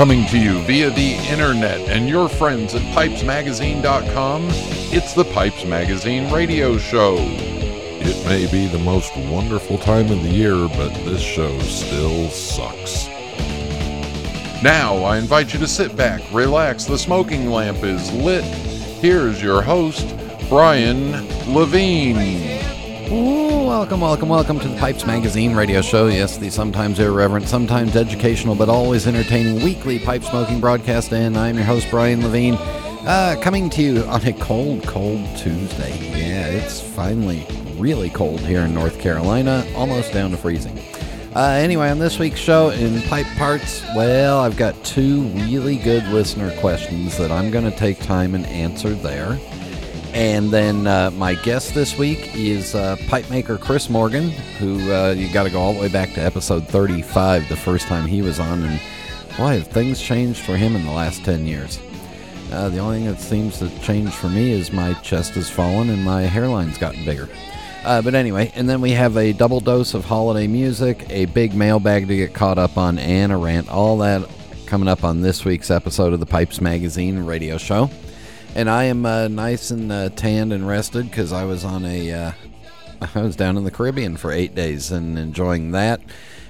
Coming to you via the internet and your friends at pipesmagazine.com, it's the Pipes Magazine radio show. It may be the most wonderful time of the year, but this show still sucks. Now, I invite you to sit back, relax, the smoking lamp is lit. Here's your host, Brian Levine. Ooh, welcome, welcome, welcome to the Pipes Magazine radio show. Yes, the sometimes irreverent, sometimes educational, but always entertaining weekly pipe smoking broadcast. And I'm your host, Brian Levine, uh, coming to you on a cold, cold Tuesday. Yeah, it's finally really cold here in North Carolina, almost down to freezing. Uh, anyway, on this week's show in Pipe Parts, well, I've got two really good listener questions that I'm going to take time and answer there. And then uh, my guest this week is uh, pipe maker Chris Morgan, who uh, you got to go all the way back to episode 35, the first time he was on. And why have things changed for him in the last 10 years. Uh, the only thing that seems to change for me is my chest has fallen and my hairline's gotten bigger. Uh, but anyway, and then we have a double dose of holiday music, a big mailbag to get caught up on, and a rant. All that coming up on this week's episode of the Pipes Magazine radio show and I am uh, nice and uh, tanned and rested because I was on a uh, I was down in the Caribbean for eight days and enjoying that,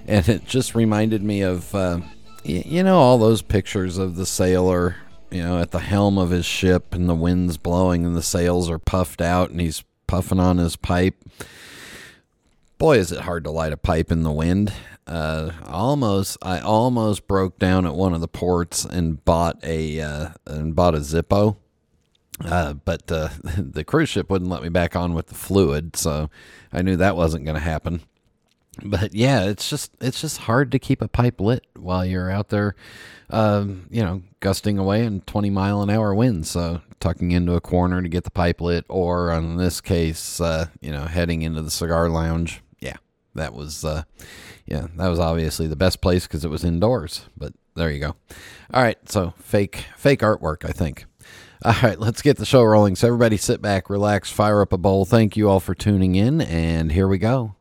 and it just reminded me of uh, y- you know all those pictures of the sailor you know at the helm of his ship and the wind's blowing and the sails are puffed out and he's puffing on his pipe. Boy, is it hard to light a pipe in the wind. Uh, almost, I almost broke down at one of the ports and bought a uh, and bought a Zippo uh, but uh, the cruise ship wouldn't let me back on with the fluid, so I knew that wasn't going to happen. But yeah, it's just it's just hard to keep a pipe lit while you're out there, um, you know, gusting away in 20 mile an hour winds. So tucking into a corner to get the pipe lit, or in this case, uh, you know, heading into the cigar lounge. Yeah, that was uh, yeah, that was obviously the best place because it was indoors. But there you go. All right, so fake fake artwork, I think. All right, let's get the show rolling. So, everybody sit back, relax, fire up a bowl. Thank you all for tuning in, and here we go.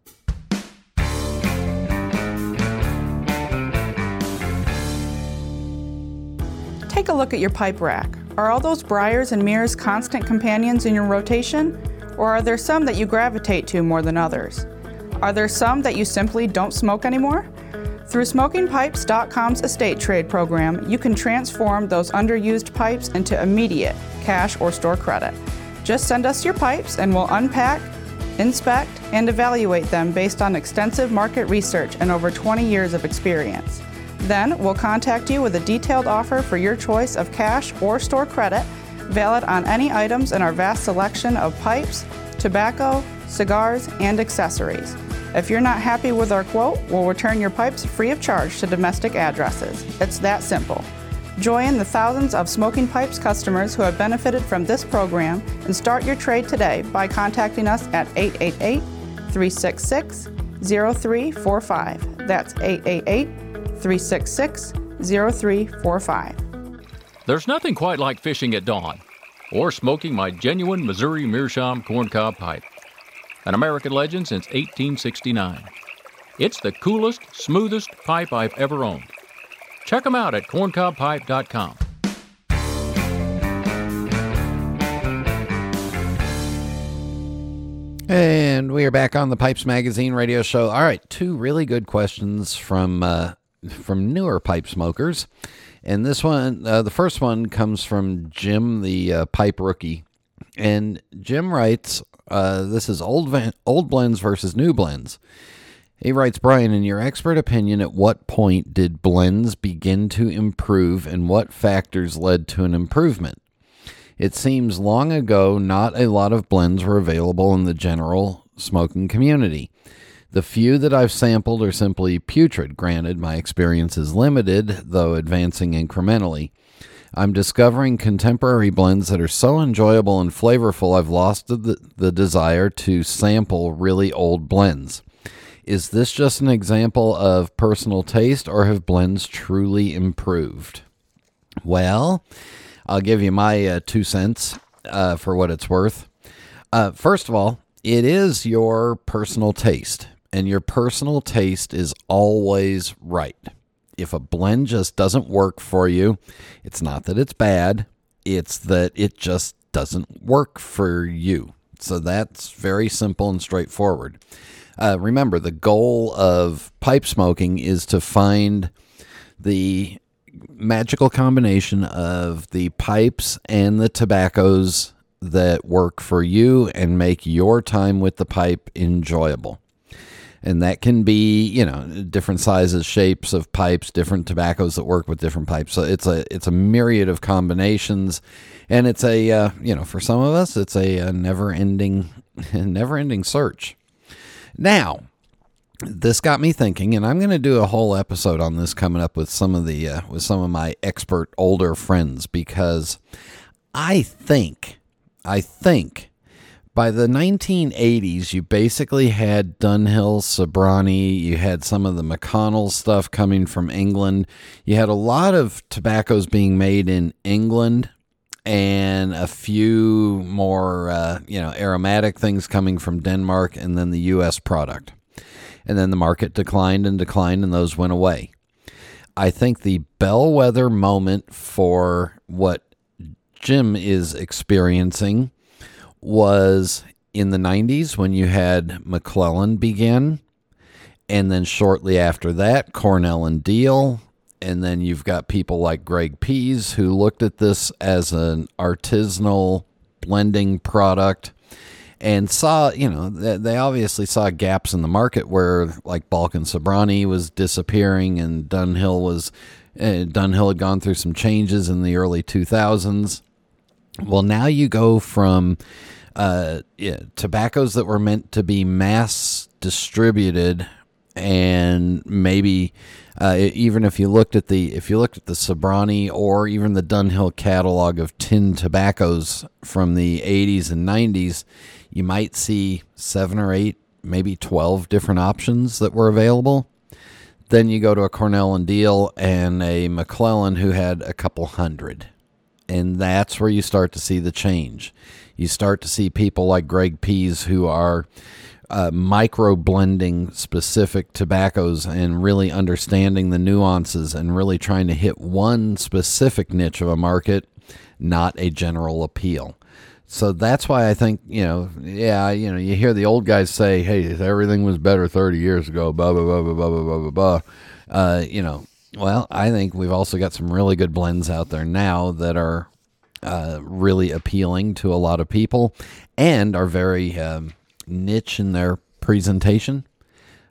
Take a look at your pipe rack. Are all those briars and meers constant companions in your rotation? Or are there some that you gravitate to more than others? Are there some that you simply don't smoke anymore? Through SmokingPipes.com's estate trade program, you can transform those underused pipes into immediate cash or store credit. Just send us your pipes and we'll unpack, inspect, and evaluate them based on extensive market research and over 20 years of experience. Then we'll contact you with a detailed offer for your choice of cash or store credit, valid on any items in our vast selection of pipes, tobacco, cigars, and accessories. If you're not happy with our quote, we'll return your pipes free of charge to domestic addresses. It's that simple. Join the thousands of Smoking Pipes customers who have benefited from this program and start your trade today by contacting us at 888 366 0345. That's 888 366 0345. There's nothing quite like fishing at dawn or smoking my genuine Missouri Meerschaum corncob pipe an American legend since 1869. It's the coolest, smoothest pipe I've ever owned. Check them out at corncobpipe.com. And we are back on the Pipes Magazine radio show. All right, two really good questions from uh, from newer pipe smokers, and this one, uh, the first one comes from Jim, the uh, pipe rookie, and Jim writes, uh, this is old van- old blends versus new blends. He writes, Brian, in your expert opinion, at what point did blends begin to improve and what factors led to an improvement? It seems long ago not a lot of blends were available in the general smoking community. The few that I've sampled are simply putrid. Granted, my experience is limited, though advancing incrementally. I'm discovering contemporary blends that are so enjoyable and flavorful, I've lost the, the desire to sample really old blends. Is this just an example of personal taste, or have blends truly improved? Well, I'll give you my uh, two cents uh, for what it's worth. Uh, first of all, it is your personal taste, and your personal taste is always right if a blend just doesn't work for you, it's not that it's bad, it's that it just doesn't work for you. So that's very simple and straightforward. Uh, remember, the goal of pipe smoking is to find the magical combination of the pipes and the tobaccos that work for you and make your time with the pipe enjoyable. And that can be, you know, different sizes, shapes of pipes, different tobaccos that work with different pipes. So it's a it's a myriad of combinations, and it's a uh, you know for some of us it's a, a never ending never ending search. Now, this got me thinking, and I'm going to do a whole episode on this coming up with some of the uh, with some of my expert older friends because I think I think by the 1980s, you basically had Dunhill, Sobranie, you had some of the McConnell stuff coming from England. You had a lot of tobaccos being made in England and a few more, uh, you know, aromatic things coming from Denmark and then the U.S. product. And then the market declined and declined, and those went away. I think the bellwether moment for what Jim is experiencing was in the 90s when you had McClelland begin. And then shortly after that, Cornell and Diehl. And then you've got people like Greg Pease who looked at this as an artisanal blending product and saw, you know, they obviously saw gaps in the market where like Balkan Sobranie was disappearing and Dunhill was, uh, Dunhill had gone through some changes in the early 2000s. Well, now you go from uh, yeah, tobaccos that were meant to be mass distributed, and maybe uh, even if you looked at the if you looked at the Sobranie or even the Dunhill catalog of tin tobaccos from the 80s and 90s, you might see seven or eight, maybe 12 different options that were available. Then you go to a Cornell and Diehl and a McClelland who had a couple hundred and that's where you start to see the change. You start to see people like Greg Pease who are uh, micro blending specific tobaccos and really understanding the nuances and really trying to hit one specific niche of a market, not a general appeal. So that's why I think, you know, yeah, you know, you hear the old guys say, hey, everything was better 30 years ago, blah, blah, blah, blah, blah, blah, blah, blah. Uh, you know, well, I think we've also got some really good blends out there now that are uh, really appealing to a lot of people and are very um, niche in their presentation.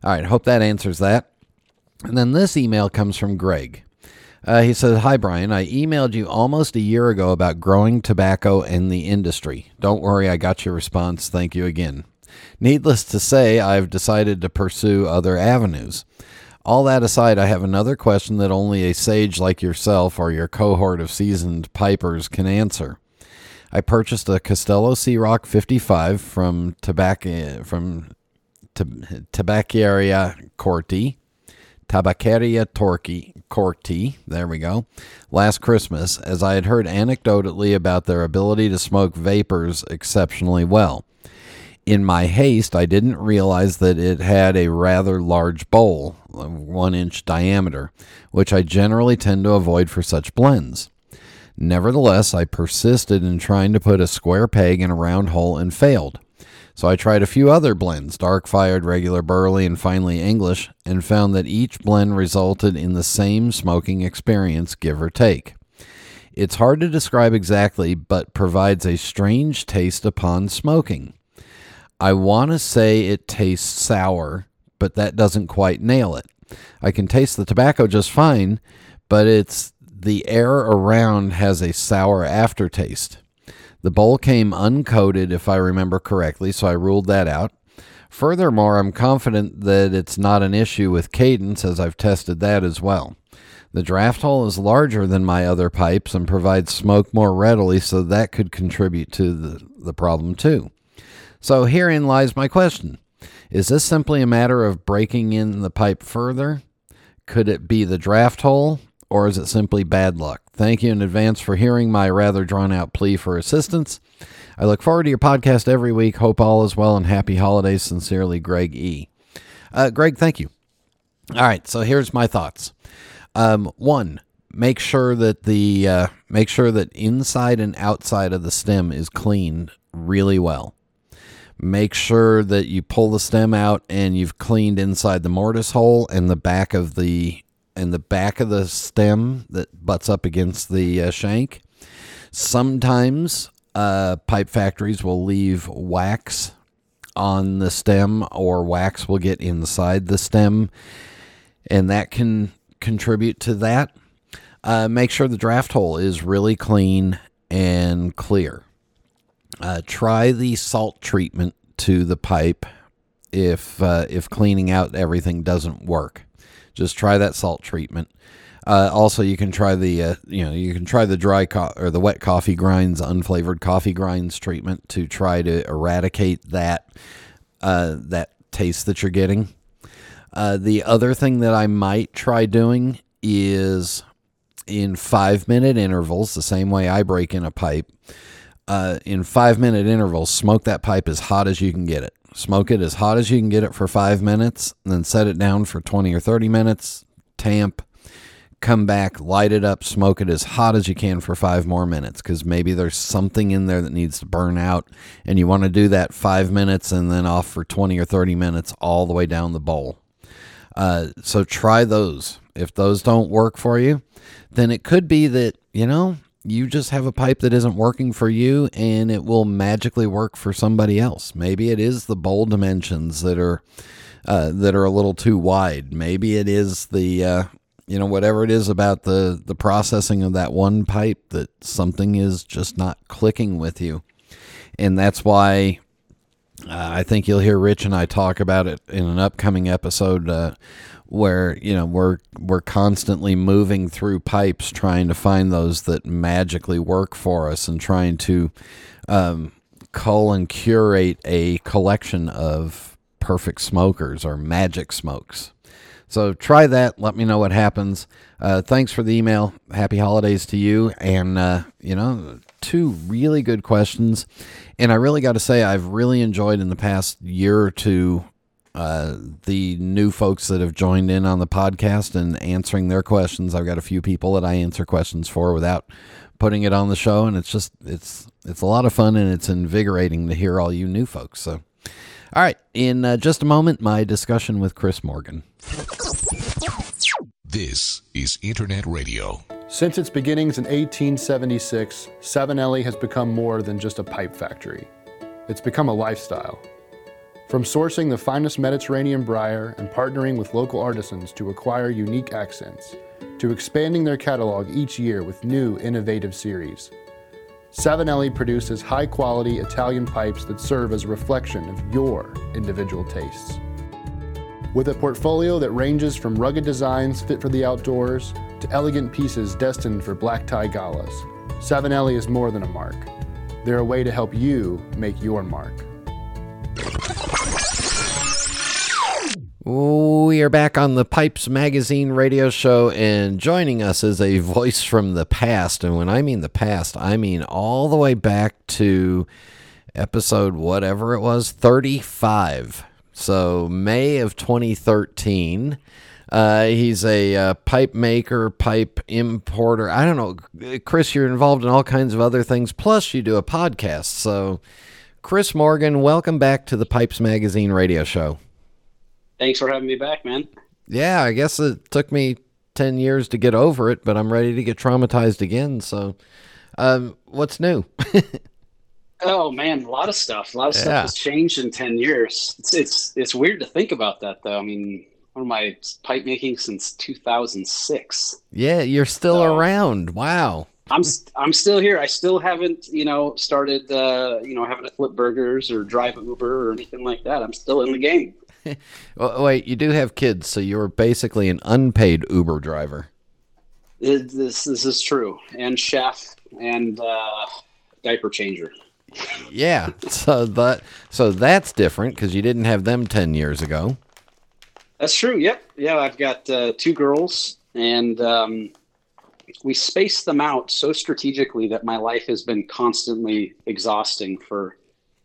All right, hope that answers that. And then this email comes from Greg. Uh, he says, Hi, Brian. I emailed you almost a year ago about growing tobacco in the industry. Don't worry, I got your response. Thank you again. Needless to say, I've decided to pursue other avenues. All that aside, I have another question that only a sage like yourself or your cohort of seasoned pipers can answer. I purchased a Castello Sea Rock 55 from Tabac eh, from Tabaccaria Corti, Tabaccaria Torquay Corti, there we go, last Christmas, as I had heard anecdotally about their ability to smoke VaPers exceptionally well. In my haste, I didn't realize that it had a rather large bowl, one inch diameter, which I generally tend to avoid for such blends. Nevertheless, I persisted in trying to put a square peg in a round hole and failed. So I tried a few other blends, dark fired, regular burley, and finally English, and found that each blend resulted in the same smoking experience, give or take. It's hard to describe exactly, but provides a strange taste upon smoking. I want to say it tastes sour, but that doesn't quite nail it. I can taste the tobacco just fine, but it's the air around has a sour aftertaste. The bowl came uncoated, if I remember correctly, so I ruled that out. Furthermore, I'm confident that it's not an issue with cadence, as I've tested that as well. The draft hole is larger than my other pipes and provides smoke more readily, so that could contribute to the, the problem too. So herein lies my question. Is this simply a matter of breaking in the pipe further? Could it be the draft hole, or is it simply bad luck? Thank you in advance for hearing my rather drawn out plea for assistance. I look forward to your podcast every week. Hope all is well and happy holidays. Sincerely, Greg E. Uh, Greg, thank you. All right, so here's my thoughts. Um, one, make sure that the uh, make sure that inside and outside of the stem is cleaned really well. Make sure that you pull the stem out and you've cleaned inside the mortise hole and the back of the and the back of the stem that butts up against the uh, shank. Sometimes uh, pipe factories will leave wax on the stem, or wax will get inside the stem, and that can contribute to that. Uh, make sure the draft hole is really clean and clear. Uh, try the salt treatment to the pipe if uh, if cleaning out everything doesn't work. Just try that salt treatment. Uh, also, you can try the uh, you know you can try the dry co- or the wet coffee grinds, unflavored coffee grinds treatment to try to eradicate that uh, that taste that you're getting. Uh, the other thing that I might try doing is in five minute intervals, the same way I break in a pipe. Uh, in five minute intervals, smoke that pipe as hot as you can get it. Smoke it as hot as you can get it for five minutes, then set it down for 20 or 30 minutes. Tamp, come back, light it up, smoke it as hot as you can for five more minutes because maybe there's something in there that needs to burn out. And you want to do that five minutes and then off for 20 or 30 minutes all the way down the bowl. Uh, so try those. If those don't work for you, then it could be that, you know, you just have a pipe that isn't working for you and it will magically work for somebody else. Maybe it is the bowl dimensions that are uh, that are a little too wide. Maybe it is the uh, you know whatever it is about the the processing of that one pipe that something is just not clicking with you. And that's why uh, I think you'll hear Rich and I talk about it in an upcoming episode uh, where you know we're we're constantly moving through pipes trying to find those that magically work for us and trying to um, cull and curate a collection of perfect smokers or magic smokes. So try that. Let me know what happens. Uh, thanks for the email. Happy holidays to you. And, uh, you know, two really good questions. And I really got to say, I've really enjoyed in the past year or two uh, the new folks that have joined in on the podcast and answering their questions. I've got a few people that I answer questions for without putting it on the show, and it's just it's it's a lot of fun and it's invigorating to hear all you new folks. So, all right, in uh, just a moment, my discussion with Chris Morgan. This is Internet Radio. Since its beginnings in 1876, Savinelli has become more than just a pipe factory. It's become a lifestyle. From sourcing the finest Mediterranean briar and partnering with local artisans to acquire unique accents, to expanding their catalog each year with new, innovative series, Savinelli produces high quality Italian pipes that serve as a reflection of your individual tastes. With a portfolio that ranges from rugged designs fit for the outdoors to elegant pieces destined for black tie galas, Savinelli is more than a mark. They're a way to help you make your mark. We are back on the Pipes Magazine radio show, and joining us is a voice from the past. And when I mean the past, I mean all the way back to episode whatever it was 35. So, May of 2013. Uh, he's a uh, pipe maker, pipe importer. I don't know. Chris, you're involved in all kinds of other things. Plus, you do a podcast. So, Chris Morgan, welcome back to the Pipes Magazine radio show. Thanks for having me back, man. Yeah, I guess it took me 10 years to get over it, but I'm ready to get traumatized again. So, um, what's new? oh man, a lot of stuff. A lot of Yeah. stuff has changed in 10 years. It's, it's it's weird to think about that though. I mean, one of my pipe making since 2006. yeah, you're still So- around. Wow. I'm I'm still here. I still haven't, you know, started uh, you know, having to flip burgers or drive Uber or anything like that. I'm still in the game. Oh, wait, you do have kids, so you're basically an unpaid Uber driver. It, this this is true. And chef and uh, diaper changer. Yeah, so that so that's different because you didn't have them 10 years ago. That's true. Yep. Yeah, I've got uh, two girls, and um, we space them out so strategically that my life has been constantly exhausting for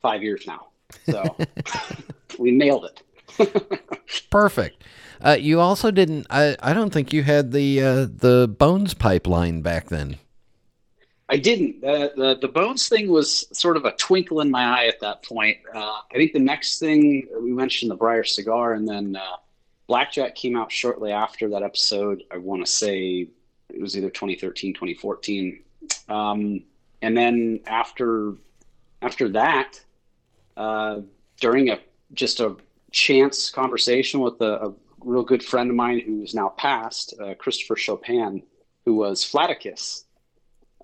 five years now. So we nailed it. Perfect. Uh, you also didn't. I, I don't think you had the uh, the bones pipeline back then. I didn't. Uh, the the bones thing was sort of a twinkle in my eye at that point. Uh, I think the next thing we mentioned the Briar cigar, and then uh, Blackjack came out shortly after that episode. I want to say it was either 2013, 2014. Um, and then after after that, uh, during a just a chance conversation with a, a, real good friend of mine who is now passed, uh, Christopher Chopin, who was Flaticus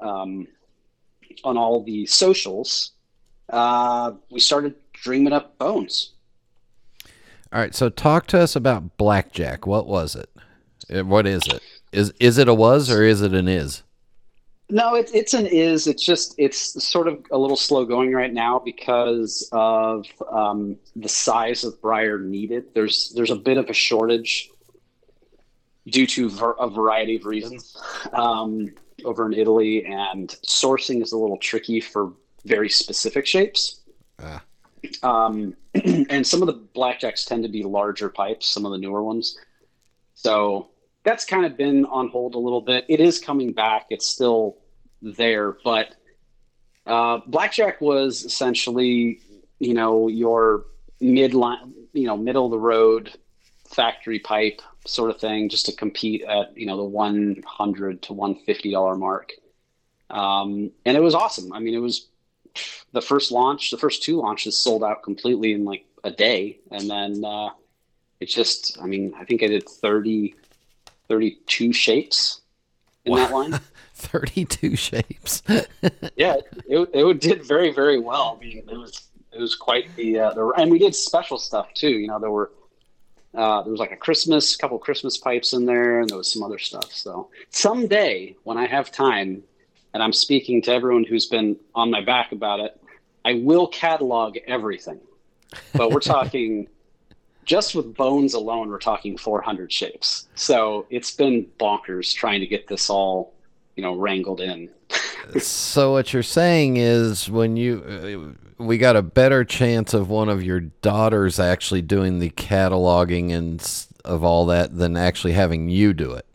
um, on all the socials, uh, we started dreaming up bones. All right, so talk to us about blackjack. What was it? What is it? Is is it a was or is it an is? No, it's it's an is. It's just it's sort of a little slow going right now because of um, the size of Briar needed. There's there's a bit of a shortage due to ver- a variety of reasons um, over in Italy, and sourcing is a little tricky for very specific shapes. Ah. Um, and some of the blackjacks tend to be larger pipes, some of the newer ones. So that's kind of been on hold a little bit. It is coming back. It's still there, but uh, blackjack was essentially, you know, your midline, you know, middle of the road factory pipe sort of thing, just to compete at you know the one hundred to one fifty dollar mark. Um, and it was awesome. I mean, it was the first launch, the first two launches sold out completely in like a day, and then uh, it just, I mean, I think I did 30, 32 shapes in that line. 32 shapes. yeah, it, it did very, very well. I mean, it was it was quite the, uh, the and we did special stuff too. You know, there were uh, there was like a Christmas, couple Christmas pipes in there, and there was some other stuff. So someday, when I have time, and I'm speaking to everyone who's been on my back about it, I will catalog everything. But we're talking just with bones alone, we're talking 400 shapes. So it's been bonkers trying to get this all, you know, wrangled in. so what you're saying is when you uh, we got a better chance of one of your daughters actually doing the cataloging and of all that than actually having you do it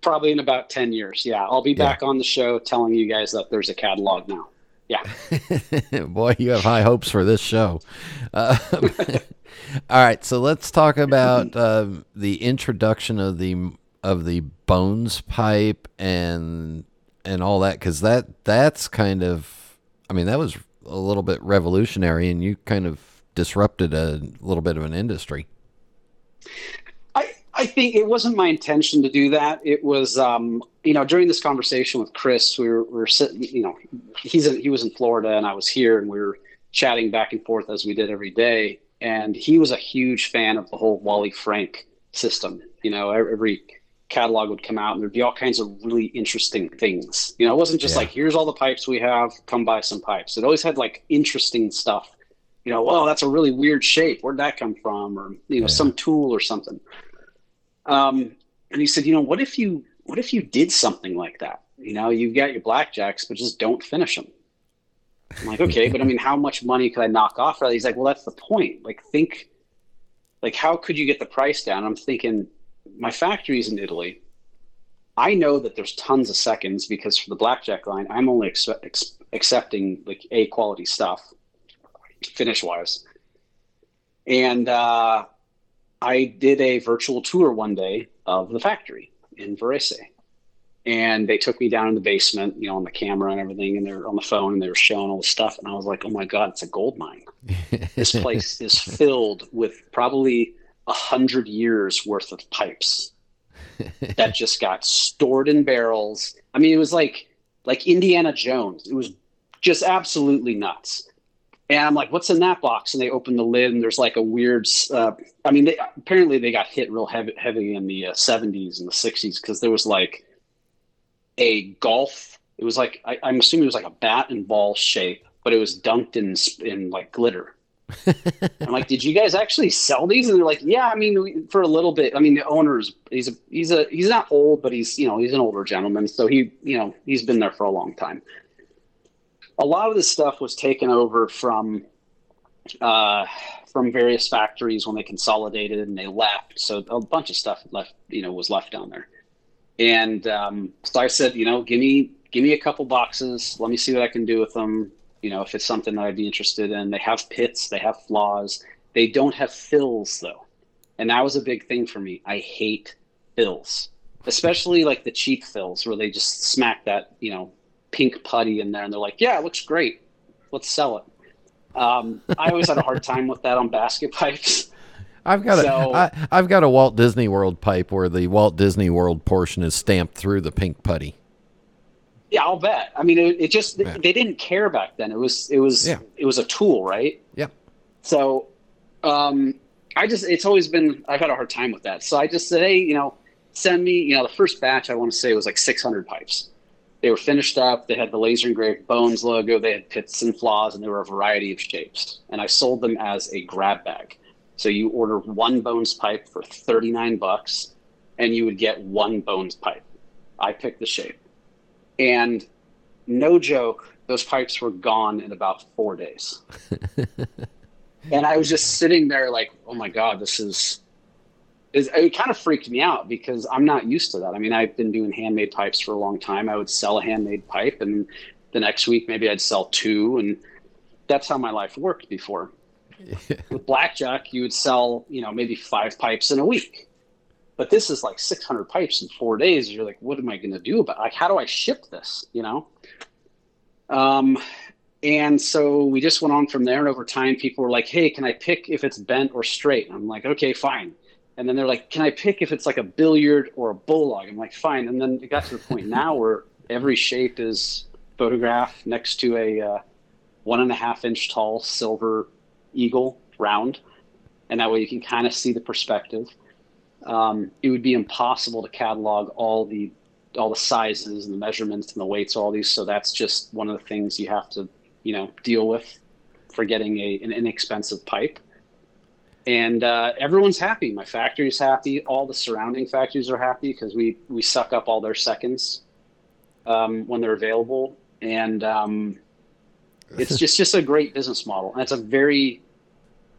probably in about 10 years yeah i'll be back on the show telling you guys that there's a catalog now yeah. Boy you have high hopes for this show. Uh, all right so let's talk about uh, the introduction of the of the bones pipe and and all that because that that's kind of i mean that was a little bit revolutionary and you kind of disrupted a little bit of an industry i think it wasn't my intention to do that it was um you know during this conversation with chris we were, we were sitting you know he's in, he was in florida and i was here and we were chatting back and forth as we did every day and he was a huge fan of the whole wally frank system you know every catalog would come out and there'd be all kinds of really interesting things. You know, it wasn't just yeah. like, here's all the pipes we have, come buy some pipes. It always had like interesting stuff. You know, well, that's a really weird shape. Where'd that come from? Or, you know, yeah. some tool or something. Um, and he said, you know, what if you, what if you did something like that? You know, you got your blackjacks, but just don't finish them. I'm like, okay, but I mean, how much money could I knock off? He's like, well, that's the point. Like, think, like, how could you get the price down? I'm thinking, my factory is in Italy. I know that there's tons of seconds because for the blackjack line, I'm only ex- ex- accepting like A quality stuff, finish wise. And uh, I did a virtual tour one day of the factory in Varese. And they took me down in the basement, you know, on the camera and everything, and they're on the phone and they were showing all the stuff. And I was like, oh my God, it's a gold mine. this place is filled with probably a hundred years worth of pipes that just got stored in barrels. I mean, it was like like Indiana Jones. It was just absolutely nuts. And I'm like, what's in that box? And they open the lid, and there's like a weird. Uh, I mean, they, apparently they got hit real heavy, heavy in the uh, 70s and the 60s because there was like a golf. It was like I, am assuming it was like a bat and ball shape, but it was dunked in in like glitter. I'm like, did you guys actually sell these? And they're like, yeah, I mean, we, for a little bit. I mean, the owner's he's a he's a he's not old, but he's you know he's an older gentleman, so he you know he's been there for a long time. A lot of this stuff was taken over from uh, from various factories when they consolidated and they left. So a bunch of stuff left, you know, was left down there. And um, so I said, you know, give me give me a couple boxes. Let me see what I can do with them. You know, if it's something that I'd be interested in. They have pits, they have flaws. They don't have fills though, and that was a big thing for me. I hate fills, especially like the cheap fills where they just smack that you know pink putty in there, and they're like, yeah, it looks great. Let's sell it. Um, I always had a hard time with that on basket pipes. I've got So- a I, I've got a Walt Disney World pipe where the Walt Disney World portion is stamped through the pink putty. Yeah, I'll bet. I mean, it, it just Yeah. they didn't care back then. It was it was Yeah. it was a tool, right? Yeah. So, um, I just it's always been I've had a hard time with that. So I just said, hey, you know, send me. You know, the first batch I want to say was like 600 pipes. They were finished up. They had the laser engraved Bones logo. They had pits and flaws, and they were a variety of shapes. And I sold them as a grab bag. So you order one Bones pipe for 39 bucks, and you would get one Bones pipe. I picked the shape, and no joke, those pipes were gone in about four days. and I was just sitting there like, oh my god, this is. Is- It kind of freaked me out because I'm not used to that. I mean, I've been doing handmade pipes for a long time. I would sell a handmade pipe, and the next week maybe I'd sell two, and that's how my life worked before. With blackjack, you would sell, you know, maybe five pipes in a week. But this is like 600 pipes in four days. You're like, what am I going to do about? Like, how do I ship this? You know. Um, and so we just went on from there. And over time, people were like, hey, can I pick if it's bent or straight? And I'm like, okay, fine. And then they're like, can I pick if it's like a billiard or a bulldog? I'm like, fine. And then it got to the point now where every shape is photographed next to a uh, one and a half inch tall silver eagle round. And that way you can kind of see the perspective. Um, it would be impossible to catalog all the all the sizes and the measurements and the weights, all these. So that's just one of the things you have to, you know, deal with for getting a, an inexpensive pipe. And uh, everyone's happy. My factory's happy. All the surrounding factories are happy because we we suck up all their seconds um, when they're available, and um, it's just just a great business model. And it's a very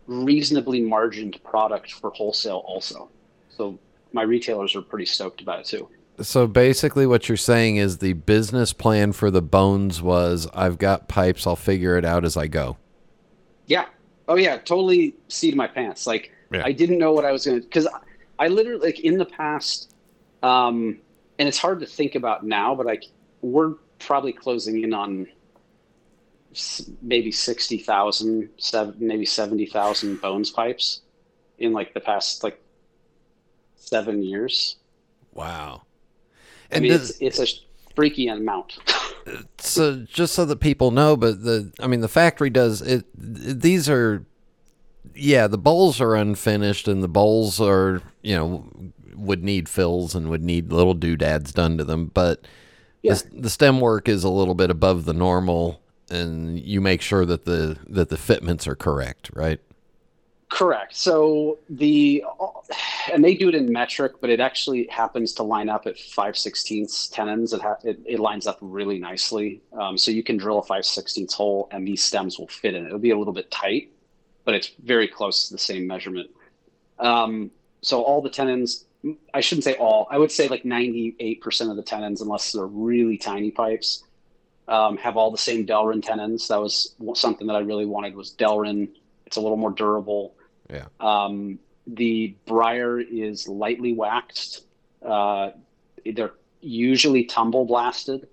reasonably margined product for wholesale, also. So my retailers are pretty stoked about it too. So basically, what you're saying is the business plan for the bones was I've got pipes, I'll figure it out as I go. Yeah. Oh yeah, totally seat my pants. Like Yeah. I didn't know what I was gonna because I, I literally like in the past, um, and it's hard to think about now, but like we're probably closing in on maybe 60,000, seven, maybe 70,000 bones pipes in like the past like seven years. Wow. I And mean, does- it's, it's a freaky amount. so just so that people know, but the I mean the factory does it. These are, yeah, the bowls are unfinished, and the bowls are you know would need fills and would need little doodads done to them, but Yeah. the, the stem work is a little bit above the normal, and you make sure that the that the fitments are correct, right? Correct. So the and they do it in metric, but it actually happens to line up at five sixteenths tenons. It, ha- it it lines up really nicely. Um, so you can drill a five sixteenths hole, and these stems will fit in. it. It'll be a little bit tight, but it's very close to the same measurement. Um, so all the tenons, I shouldn't say all. I would say like ninety eight percent of the tenons, unless they're really tiny pipes, um, have all the same Delrin tenons. That was something that I really wanted was Delrin. It's a little more durable. Yeah. Um, the briar is lightly waxed. Uh, they're usually tumble blasted.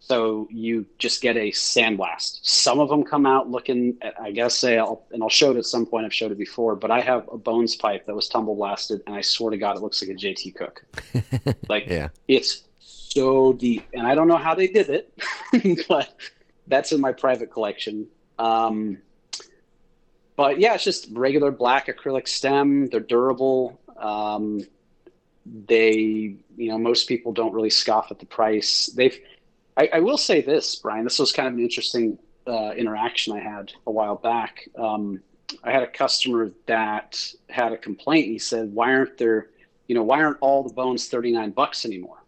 So you just get a sandblast. Some of them come out looking, at, I guess, say, I'll, and I'll show it at some point. I've showed it before, but I have a bones pipe that was tumble blasted, and I swear to God, it looks like a JT Cooke. like Yeah. it's so deep, and I don't know how they did it, but that's in my private collection. Um, but yeah, it's just regular black acrylic stem. They're durable. Um, they, you know, most people don't really scoff at the price. They've, I, I will say this, Brian. This was kind of an interesting uh, interaction I had a while back. Um, I had a customer that had a complaint. He said, "Why aren't there, you know, why aren't all the bones thirty nine bucks anymore?"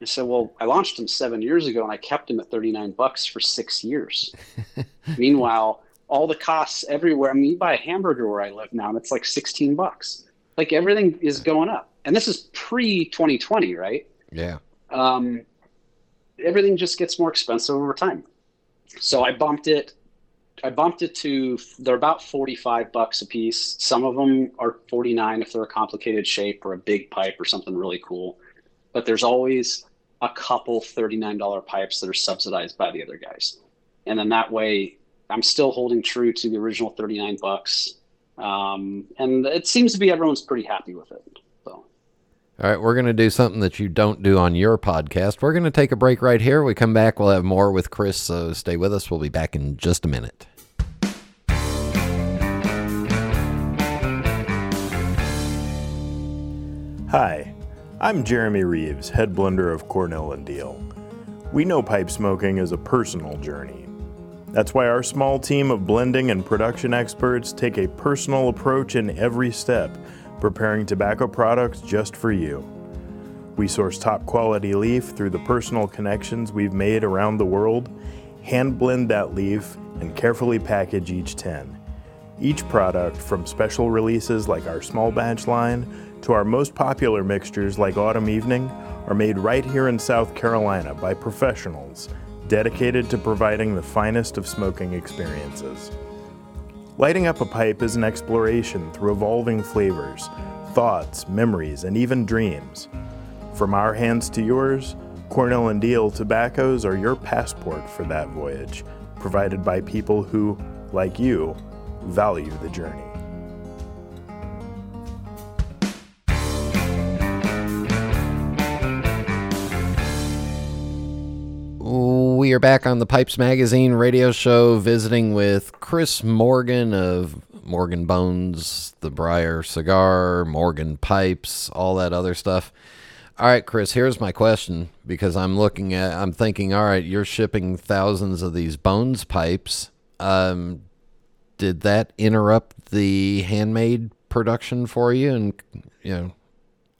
I said, "Well, I launched them seven years ago, and I kept them at thirty nine bucks for six years. Meanwhile, all the costs everywhere. I mean, you buy a hamburger where I live now, and it's like sixteen bucks. Like everything is going up, and this is pre 2020, right? Yeah. Um, everything just gets more expensive over time. So I bumped it. I bumped it to they're about 45 bucks a piece. Some of them are 49 if they're a complicated shape or a big pipe or something really cool. But there's always a couple $39 pipes that are subsidized by the other guys. And then that way I'm still holding true to the original 39 bucks. Um, and it seems to be everyone's pretty happy with it. So. All right, we're going to do something that you don't do on your podcast. We're going to take a break right here. We come back, we'll have more with Chris, so stay with us. We'll be back in just a minute. Hi, I'm Jeremy Reeves, head blender of Cornell and Diehl. We know pipe smoking is a personal journey. That's why our small team of blending and production experts take a personal approach in every step, preparing tobacco products just for you. We source top quality leaf through the personal connections we've made around the world, hand blend that leaf, and carefully package each 10. Each product, from special releases like our small batch line to our most popular mixtures like Autumn Evening, are made right here in South Carolina by professionals dedicated to providing the finest of smoking experiences. Lighting up a pipe is an exploration through evolving flavors, thoughts, memories, and even dreams. From our hands to yours, Cornell and Diehl tobaccos are your passport for that voyage, provided by people who, like you, value the journey. Are back on the Pipes Magazine radio show visiting with Chris Morgan of Morgan Bones, the Briar Cigar, Morgan Pipes, all that other stuff. All right, Chris, here's my question because I'm looking at, I'm thinking, all right, you're shipping thousands of these Bones pipes. Um, did that interrupt the handmade production for you? And, you know,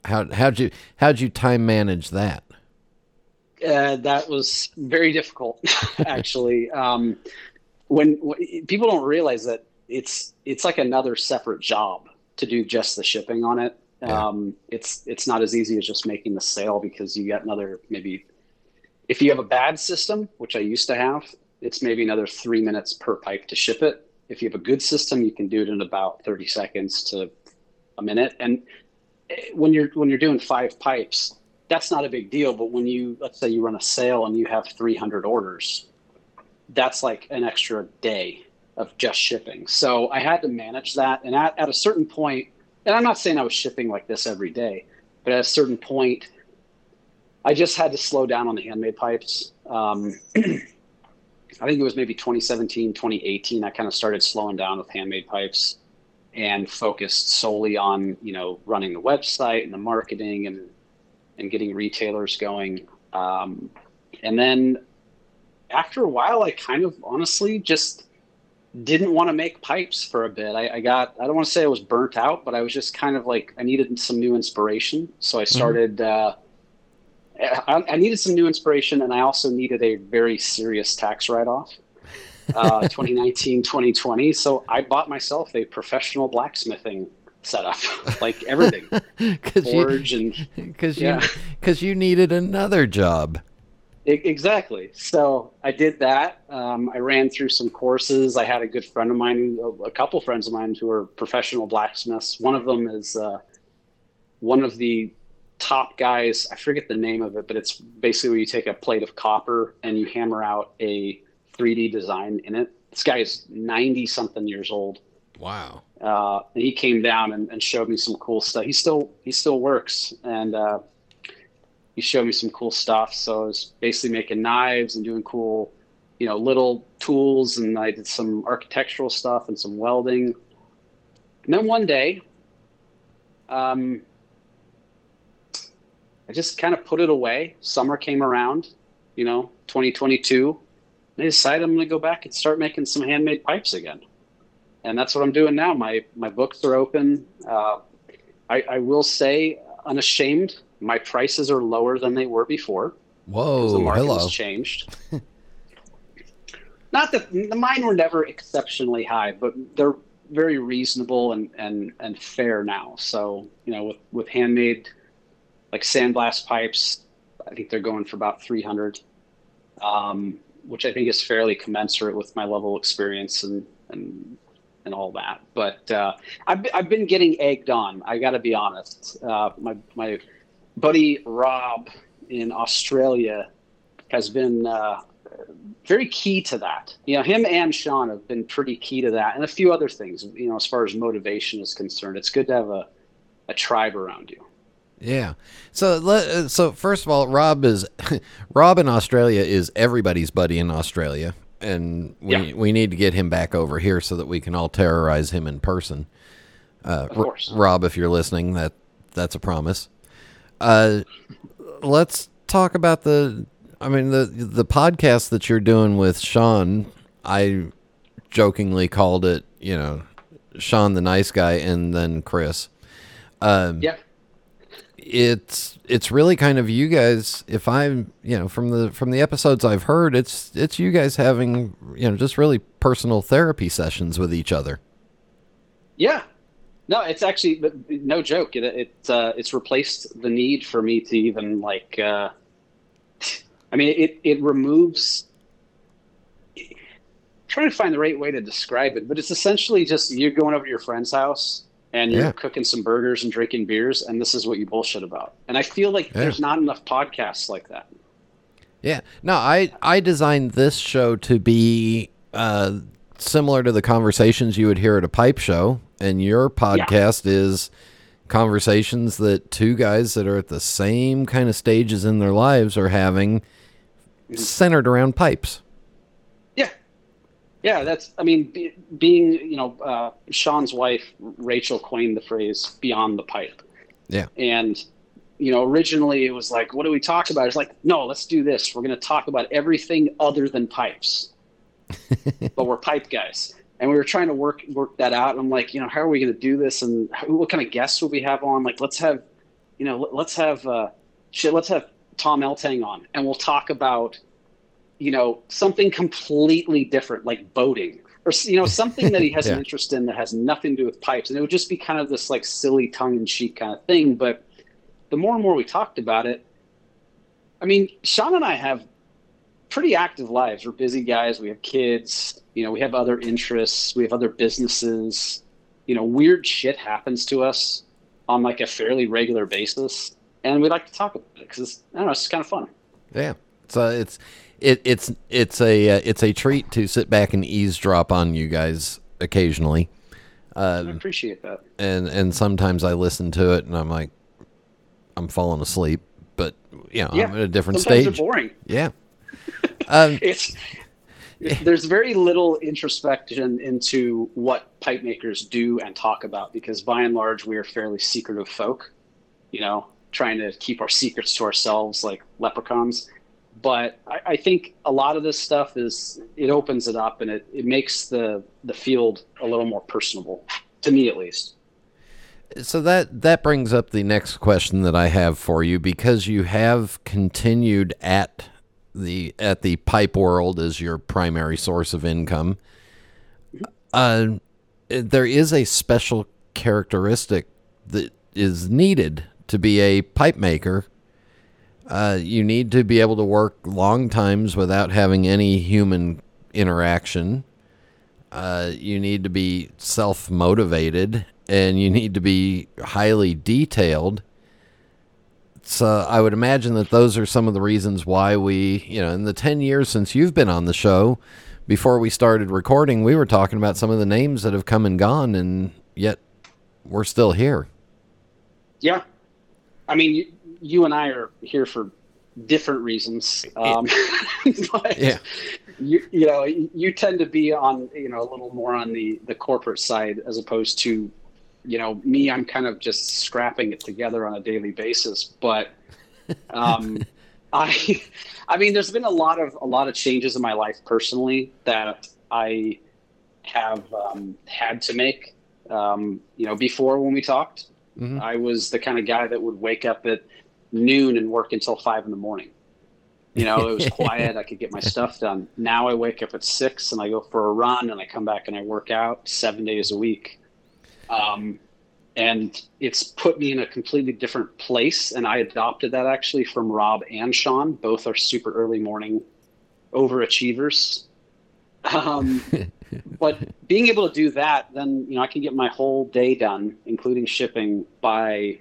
how, how'd you, how'd you time manage that? Uh, that was very difficult, actually. um, when, when, people don't realize that it's it's like another separate job to do just the shipping on it. Yeah. Um, it's it's not as easy as just making the sale because you got another maybe. If you have a bad system, which I used to have, it's maybe another three minutes per pipe to ship it. If you have a good system, you can do it in about thirty seconds to a minute. And eh, when you're when you're doing five pipes, that's not a big deal. But when you, let's say you run a sale and you have 300 orders, that's like an extra day of just shipping. So I had to manage that. And at, at a certain point, and I'm not saying I was shipping like this every day, but at a certain point, I just had to slow down on the handmade pipes. Um, I think it was maybe 2017, 2018. I kind of started slowing down with handmade pipes and focused solely on, you know, running the website and the marketing and and getting retailers going. Um, and then after a while, I kind of honestly just didn't want to make pipes for a bit. I, I, got, I don't want to say I was burnt out, but I was just kind of like, I needed some new inspiration. So I mm-hmm. started, mm-hmm. uh, I, I, needed some new inspiration and I also needed a very serious tax write off. Uh, 2019, 2020. So I bought myself a professional blacksmithing setup, like everything. Forge you, and because yeah. you because you needed another job. exactly. So I did that. Um, I ran through some courses. I had a good friend of mine, a couple friends of mine who are professional blacksmiths. One of them is uh, one of the top guys. I forget the name of it, but it's basically where you take a plate of copper and you hammer out a 3D design in it. This guy is 90 something years old Wow. Uh, and he came down and, and, showed me some cool stuff. He still he still works, and uh, he showed me some cool stuff. So I was basically making knives and doing cool, you know, little tools, and I did some architectural stuff and some welding. And then one day, um, I just kind of put it away. Summer came around, you know, 2022. And I decided I'm going to go back and start making some handmade pipes again and that's what I'm doing now. My my books are open. Uh, I, I, will say, unashamed, my prices are lower than they were before. Whoa! The market hello. has changed. not that the mine were never exceptionally high, but they're very reasonable and and and fair now. So you know, with with handmade like sandblast pipes, I think they're going for about 300, um, which I think is fairly commensurate with my level of experience and and and all that. But uh, I've I've been getting egged on. I got to be honest. Uh, my my buddy Rob in Australia has been uh, very key to that. You know, him and Sean have been pretty key to that, and a few other things. You know, as far as motivation is concerned, it's good to have a a tribe around you. Yeah. So let, so first of all, Rob is Rob in Australia is everybody's buddy in Australia, and we Yeah. we need to get him back over here so that we can all terrorize him in person. Uh, Of course. R- Rob, if you're listening, that that's a promise. Uh, let's talk about the. I mean the the podcast that you're doing with Sean. I jokingly called it, you know, Sean the nice guy, and then Chris. Um, Yeah. It's it's really kind of you guys if i'm you know from the from the episodes i've heard it's it's you guys having you know just really personal therapy sessions with each other Yeah. No, it's actually no joke. It it uh, it's replaced the need for me to even like. Uh, I mean, it it removes. trying to find the right way to describe it, but it's essentially just you're going over to your friend's house and you're Yeah. cooking some burgers and drinking beers, and this is what you bullshit about. And I feel like Yeah. there's not enough podcasts like that. yeah no i i designed this show to be uh similar to the conversations you would hear at a pipe show and your podcast is conversations that two guys that are at the same kind of stages in their lives are having centered around pipes Yeah. Yeah, that's, I mean, be, being, you know, uh, Sean's wife, Rachel, coined the phrase beyond the pipe. yeah And, you know, originally it was like, what do we talk about? It's like, no, let's do this. We're going to talk about everything other than pipes. but we're pipe guys. And we were trying to work work that out. And I'm like, you know, how are we going to do this? And how, what kind of guests will we have on? Like, let's have, you know, let- let's have, uh, shit, let's have Tom Eltang on, and we'll talk about, you know, something completely different, like boating, or you know, something that he has Yeah. an interest in that has nothing to do with pipes. And it would just be kind of this like silly tongue in cheek kind of thing. But the more and more we talked about it, I mean, Sean and I have pretty active lives. We're busy guys. We have kids. You know, we have other interests. We have other businesses. You know, weird shit happens to us on like a fairly regular basis, and we like to talk about it because I don't know, it's kind of fun. Yeah. So it's it it's it's a uh, it's a treat to sit back and eavesdrop on you guys occasionally. I Uh, appreciate that. and and sometimes I listen to it and I'm like I'm falling asleep, but you know, Yeah, I'm at a different Sometimes stage. they're boring. Yeah. Um, It's there's very little introspection into what pipe makers do and talk about because by and large we are fairly secretive folk, you know, trying to keep our secrets to ourselves like leprechauns. But I, I think a lot of this stuff is it opens it up and it, it makes the the field a little more personable to me at least. so that that brings up the next question that I have for you because you have continued at the at the pipe world as your primary source of income. Uh, there is a special characteristic that is needed to be a pipe maker. Uh, you need to be able to work long times without having any human interaction. Uh, you need to be self motivated and you need to be highly detailed. So I would imagine that those are some of the reasons why we, you know, in the 10 years since you've been on the show, before we started recording, we were talking about some of the names that have come and gone, and yet we're still here. Yeah, I mean, you, and I are here for different reasons. Um, Yeah. you, you know, you tend to be on, you know, a little more on the the corporate side as opposed to, you know, me. I'm kind of just scrapping it together on a daily basis. But, um, I, I mean, there's been a lot of a lot of changes in my life personally that I have um, had to make. Um, you know, before when we talked, I was the kind of guy that would wake up at noon and work until five in the morning. You know, it was quiet. I could get my stuff done. Now I wake up at six and I go for a run and I come back and I work out seven days a week. Um, and it's put me in a completely different place. And I adopted that actually from Rob and Sean. Both are super early morning overachievers. Um, but being able to do that, then you know I can get my whole day done, including shipping, by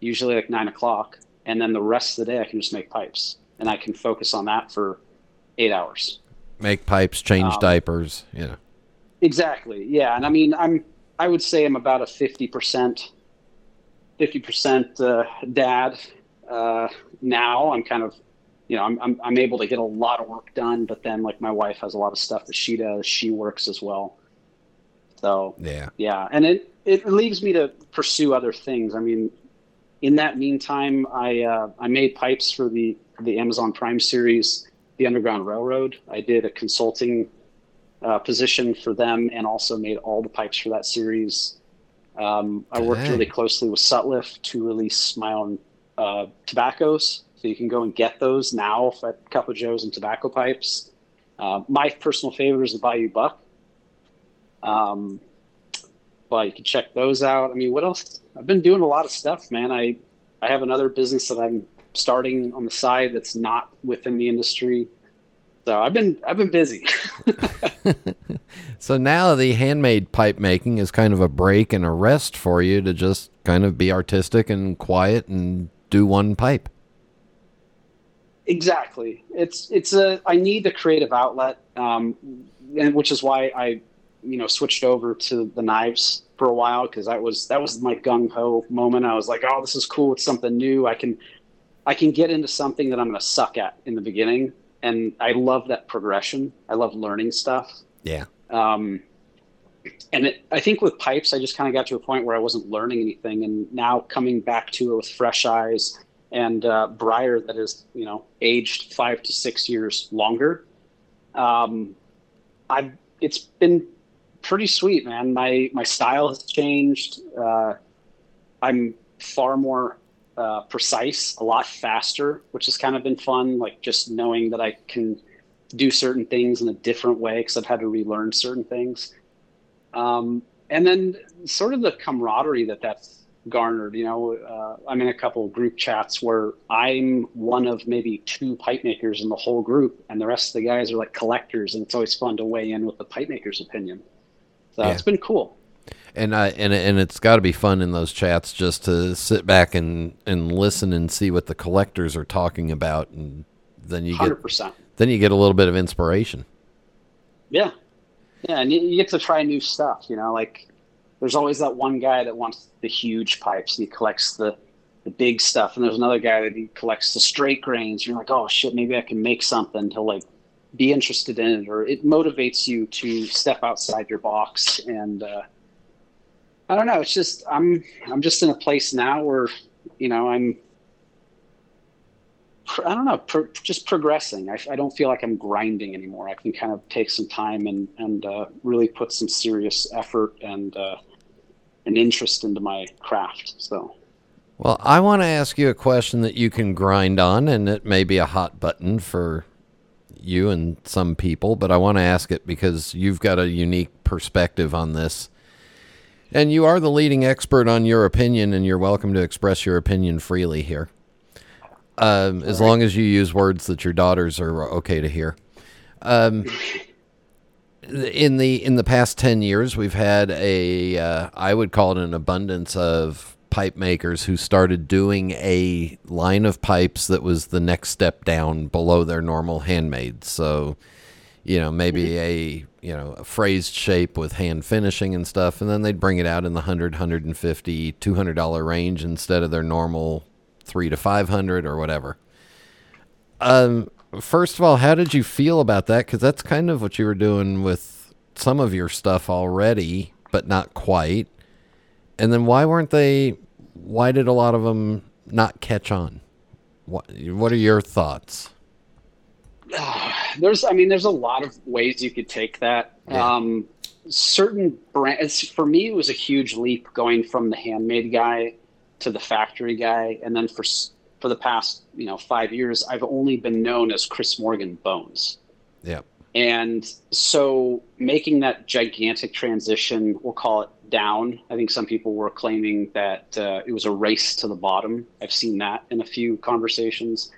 usually like nine o'clock, and then the rest of the day I can just make pipes, and I can focus on that for eight hours. Make pipes, change Um, diapers. You know. Exactly. Yeah, and I mean, I'm I would say I'm about a fifty percent, fifty percent uh, dad uh, now. I'm kind of, you know, I'm, I'm I'm able to get a lot of work done, but then like my wife has a lot of stuff that she does. She works as well. So Yeah. yeah, and it it leaves me to pursue other things. I mean, in that meantime, I uh, I made pipes for the the Amazon Prime series, The Underground Railroad. I did a consulting uh, position for them, and also made all the pipes for that series. Um, I worked Dang. really closely with Sutliff to release my own uh, tobaccos, so you can go and get those now at Cup of Joe's and Tobacco Pipes. Uh, my personal favorite is the Bayou Buck. Um, but you can check those out. I mean, what else? I've been doing a lot of stuff, man. I I have another business that I'm starting on the side that's not within the industry. So I've been I've been busy. So now the handmade pipe making is kind of a break and a rest for you to just kind of be artistic and quiet and do one pipe. Exactly. It's it's a I need a creative outlet, um, and which is why I, you know, switched over to the knives for a while because that was that was my gung ho moment. I was like, oh, this is cool. It's something new. I can I can get into something that I'm going to suck at in the beginning, and I love that progression. I love learning stuff. Yeah. Um, and it, I think with pipes, I just kind of got to a point where I wasn't learning anything, and now coming back to it with fresh eyes and uh, briar that is, you know, aged five to six years longer. Um, I've it's been pretty sweet, man. My my style has changed. Uh, I'm far more uh, precise, a lot faster, which has kind of been fun. Like just knowing that I can do certain things in a different way because I've had to relearn certain things. Um, and then sort of the camaraderie that that's garnered. You know, uh, I'm in a couple group chats where I'm one of maybe two pipe makers in the whole group, and the rest of the guys are like collectors, and it's always fun to weigh in with the pipe maker's opinion. So Yeah. it's been cool. And I and and it's got to be fun in those chats just to sit back and and listen and see what the collectors are talking about, and then you Hundred get then you get a little bit of inspiration. Yeah, yeah, and you, you get to try new stuff. You know, like there's always that one guy that wants the huge pipes and he collects the the big stuff, and there's another guy that he collects the straight grains. You're like, oh shit, maybe I can make something to like be interested in it, or it motivates you to step outside your box. And uh, I don't know, it's just I'm I'm just in a place now where you know I'm I don't know, pro- just progressing. I, I don't feel like I'm grinding anymore. I can kind of take some time and and uh, really put some serious effort and uh, an interest into my craft. So Well, I want to ask you a question that you can grind on, and it may be a hot button for you and some people, but I want to ask it because you've got a unique perspective on this. And you are the leading expert on your opinion, and you're welcome to express your opinion freely here. Um, as long as you use words that your daughters are okay to hear. Um, in the in the past 10 years we've had a uh, I would call it an abundance of pipe makers who started doing a line of pipes that was the next step down below their normal handmade so you know maybe a you know a phrased shape with hand finishing and stuff and then they'd bring it out in the 100 150 200 dollar range instead of their normal 3 to 500 or whatever um first of all, how did you feel about that? Because that's kind of what you were doing with some of your stuff already, but not quite. And then why weren't they? Why did a lot of them not catch on? What What are your thoughts? there's I mean there's a lot of ways you could take that. Yeah. Um, certain brands for me it was a huge leap going from the handmade guy to the factory guy, and then for for for the past you know five years, I've only been known as Chris Morgan Bones. Yeah. And so making that gigantic transition, we'll call it down. I think some people were claiming that uh, it was a race to the bottom. I've seen that in a few conversations.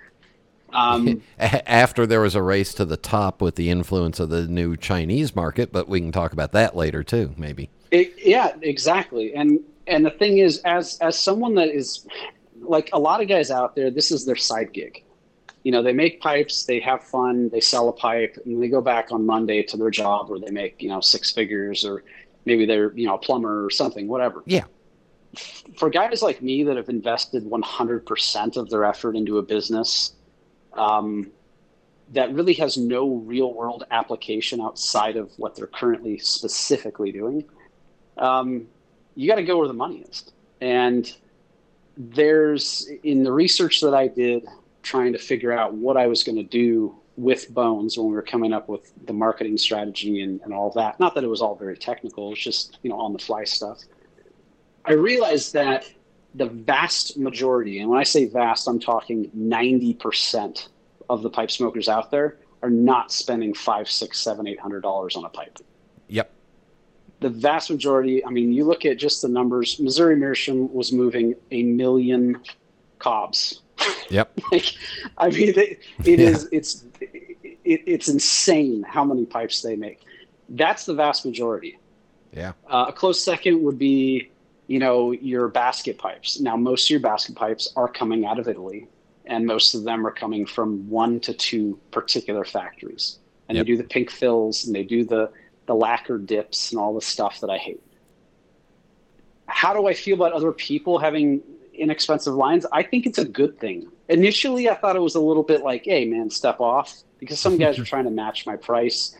Um, After there was a race to the top with the influence of the new Chinese market, but we can talk about that later too, maybe. It, yeah, exactly. And and the thing is, as as someone that is like a lot of guys out there, this is their side gig. You know, they make pipes, they have fun, they sell a pipe, and they go back on Monday to their job where they make you know six figures, or maybe they're you know a plumber or something, whatever. Yeah. For guys like me that have invested 100% of their effort into a business, um, that really has no real world application outside of what they're currently specifically doing, um, you got to go where the money is. And there's in the research that I did trying to figure out what I was going to do with Bones when we were coming up with the marketing strategy and, and all that. Not that it was all very technical, it was just, you know, on the fly stuff. I realized that the vast majority, and when I say vast, I'm talking 90% of the pipe smokers out there are not spending five, six, seven, eight hundred dollars on a pipe. Yep. The vast majority, I mean, you look at just the numbers, Missouri Meerschaum was moving a million cobs. Yep. like, I mean, it, it Yeah. is, it's, it, it's insane how many pipes they make. That's the vast majority. Yeah. Uh, a close second would be, you know, your basket pipes. Now, most of your basket pipes are coming out of Italy, and most of them are coming from one to two particular factories. And Yep. they do the pink fills and they do the the lacquer dips and all the stuff that I hate. How do I feel about other people having inexpensive lines? I think it's a good thing. Initially, I thought it was a little bit like, "Hey, man, step off," because some guys are trying to match my price.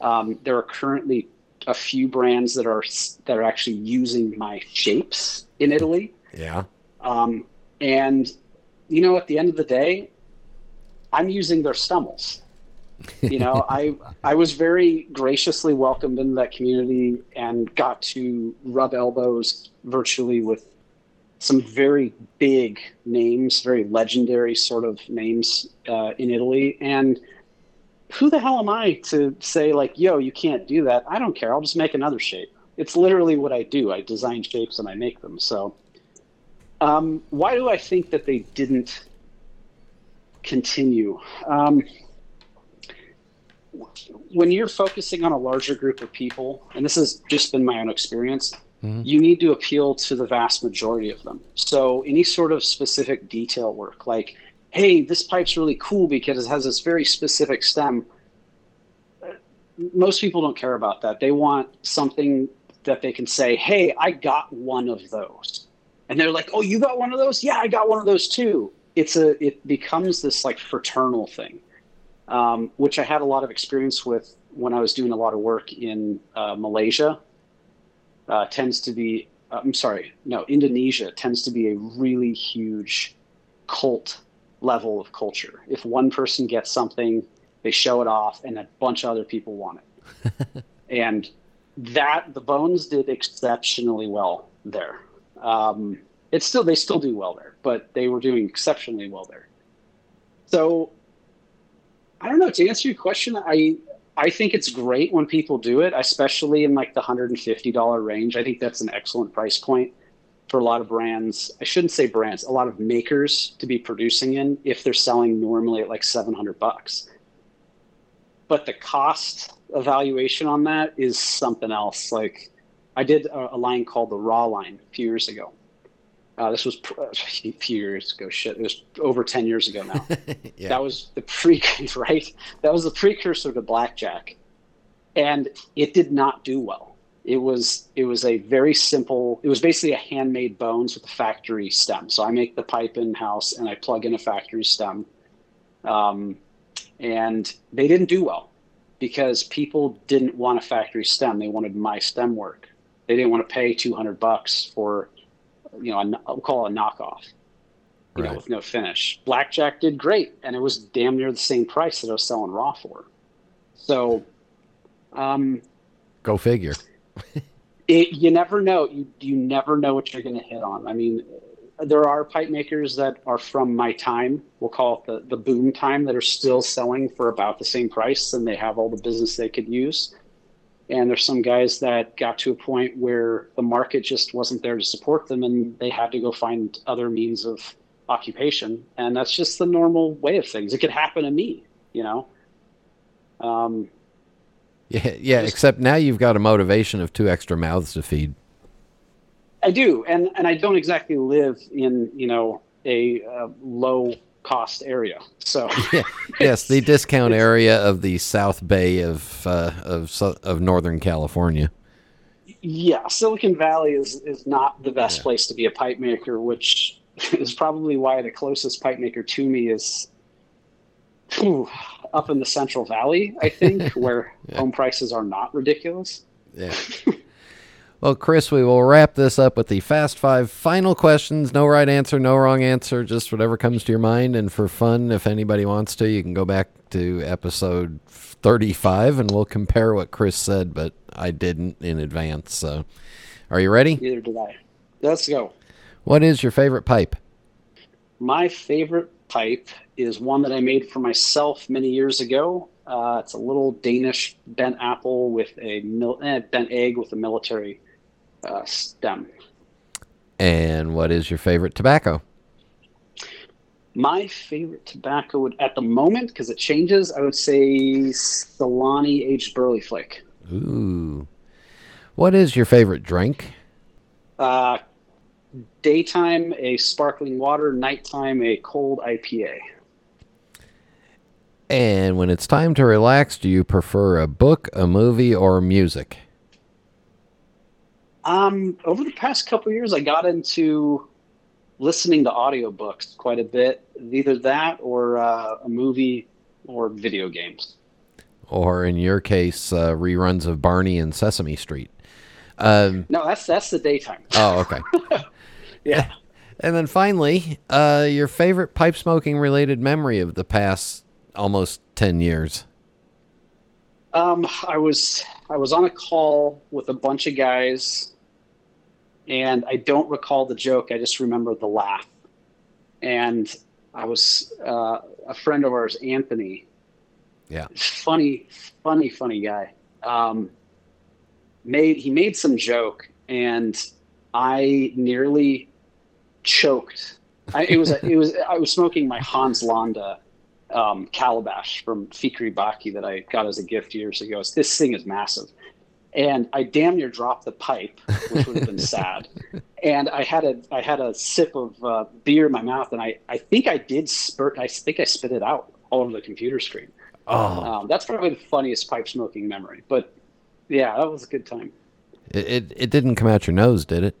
Um, there are currently a few brands that are that are actually using my shapes in Italy, Yeah. um, and you know, at the end of the day, I'm using their stummels. You know, I I was very graciously welcomed into that community and got to rub elbows virtually with some very big names, very legendary sort of names uh, in Italy, and who the hell am I to say like, yo, you can't do that? I don't care. I'll just make another shape. It's literally what I do. I design shapes and I make them. So, um, why do I think that they didn't continue? Um, when you're focusing on a larger group of people, and this has just been my own experience, you need to appeal to the vast majority of them. So, any sort of specific detail work, like, hey, this pipe's really cool because it has this very specific stem. Most people don't care about that. They want something that they can say, hey, I got one of those. And they're like, oh, you got one of those? Yeah, I got one of those too. It's a, it becomes this like fraternal thing, um, which I had a lot of experience with when I was doing a lot of work in uh, Malaysia. Uh, tends to be, uh, I'm sorry, no, Indonesia tends to be a really huge cult level of culture. If one person gets something, they show it off, and a bunch of other people want it. and that the Bones did exceptionally well there. Um, it's still they still do well there, but they were doing exceptionally well there. So I don't know. To answer your question, I I think it's great when people do it, especially in like the hundred and fifty dollar range. I think that's an excellent price point for a lot of brands. I shouldn't say brands, a lot of makers to be producing in if they're selling normally at like seven hundred bucks. But the cost evaluation on that is something else. Like I did a, a line called the Raw line a few years ago. Uh, this was pr- a few years ago. Shit, it was over ten years ago now. Yeah. That was the pre right. That was the precursor to blackjack, and it did not do well. It was it was a very simple. It was basically a handmade bones with a factory stem. So I make the pipe in house and I plug in a factory stem, um, and they didn't do well because people didn't want a factory stem. They wanted my stem work. They didn't want to pay two hundred bucks for, you know, a, I'll call it a knockoff you know, with no finish. Blackjack did great, and it was damn near the same price that I was selling raw for. So, um, Go figure. it, you never know. You you never know what you're going to hit on. I mean, there are pipe makers that are from my time. We'll call it the, the boom time that are still selling for about the same price and they have all the business they could use. And there's some guys that got to a point where the market just wasn't there to support them and they had to go find other means of occupation. And that's just the normal way of things. It could happen to me, you know? Um, Yeah, yeah. Except now you've got a motivation of two extra mouths to feed. I do, and and I don't exactly live in you know a uh, low cost area. So Yeah. yes, the discount area of the South Bay of uh, of of Northern California. yeah, Silicon Valley is is not the best place to be a pipe maker, which is probably why the closest pipe maker to me is phew, up in the Central Valley. I think where home prices are not ridiculous. Yeah. well, Chris, we will wrap this up with the fast five final questions. No right answer, no wrong answer, just whatever comes to your mind. And for fun, if anybody wants to, you can go back to episode 35 and we'll compare what Chris said, but I didn't in advance. So, are you ready? Neither did I. Let's go. What is your favorite pipe? My favorite pipe is one that I made for myself many years ago. Uh, it's a little Danish bent apple with a mil- eh, bent egg with a military uh, stem. And what is your favorite tobacco? My favorite tobacco would, at the moment, because it changes, I would say Solani aged burley flake. Ooh. What is your favorite drink? Uh, daytime, a sparkling water. Nighttime, a cold IPA. And when it's time to relax, do you prefer a book, a movie, or music? Um, over the past couple years, I got into listening to audiobooks quite a bit. Either that or uh, a movie or video games. Or in your case, uh, reruns of Barney and Sesame Street? Um, No, that's that's the daytime. oh, okay. Yeah. And then finally, uh, your favorite pipe smoking related memory of the past almost 10 years? Um, I was I was on a call with a bunch of guys, and I don't recall the joke. I just remember the laugh. And I was uh, a friend of ours, Anthony. Yeah. Funny, funny, funny guy. Um, made he made some joke, and I nearly choked. I, it was a, it was I was smoking my Hans Landa um, calabash from Fikri Baki that I got as a gift years ago. This thing is massive. And I damn near dropped the pipe, which would have been sad. And I had a I had a sip of uh, beer in my mouth, and I, I think I did spurt. I think I spit it out all over the computer screen. Oh, Um, that's probably the funniest pipe smoking memory. But yeah, that was a good time. it, it, it didn't come out your nose, did it?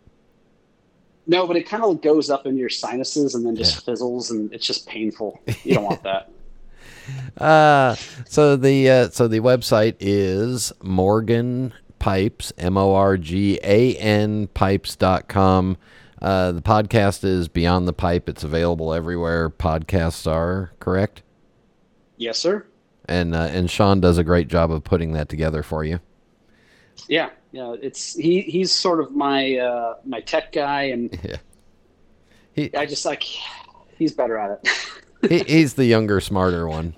No, but it kind of goes up into your sinuses and then just fizzles, and it's just painful. You don't want that. Uh, so the uh, so the website is Morgan Pipes, M O R G A N pipes.com. Uh, the podcast is Beyond the Pipe. It's available everywhere podcasts are, correct? Yes, sir. And uh, and Sean does a great job of putting that together for you. Yeah, yeah. It's he. He's sort of my uh, my tech guy, and Yeah. He, I just like he's better at it. he he's the younger, smarter one.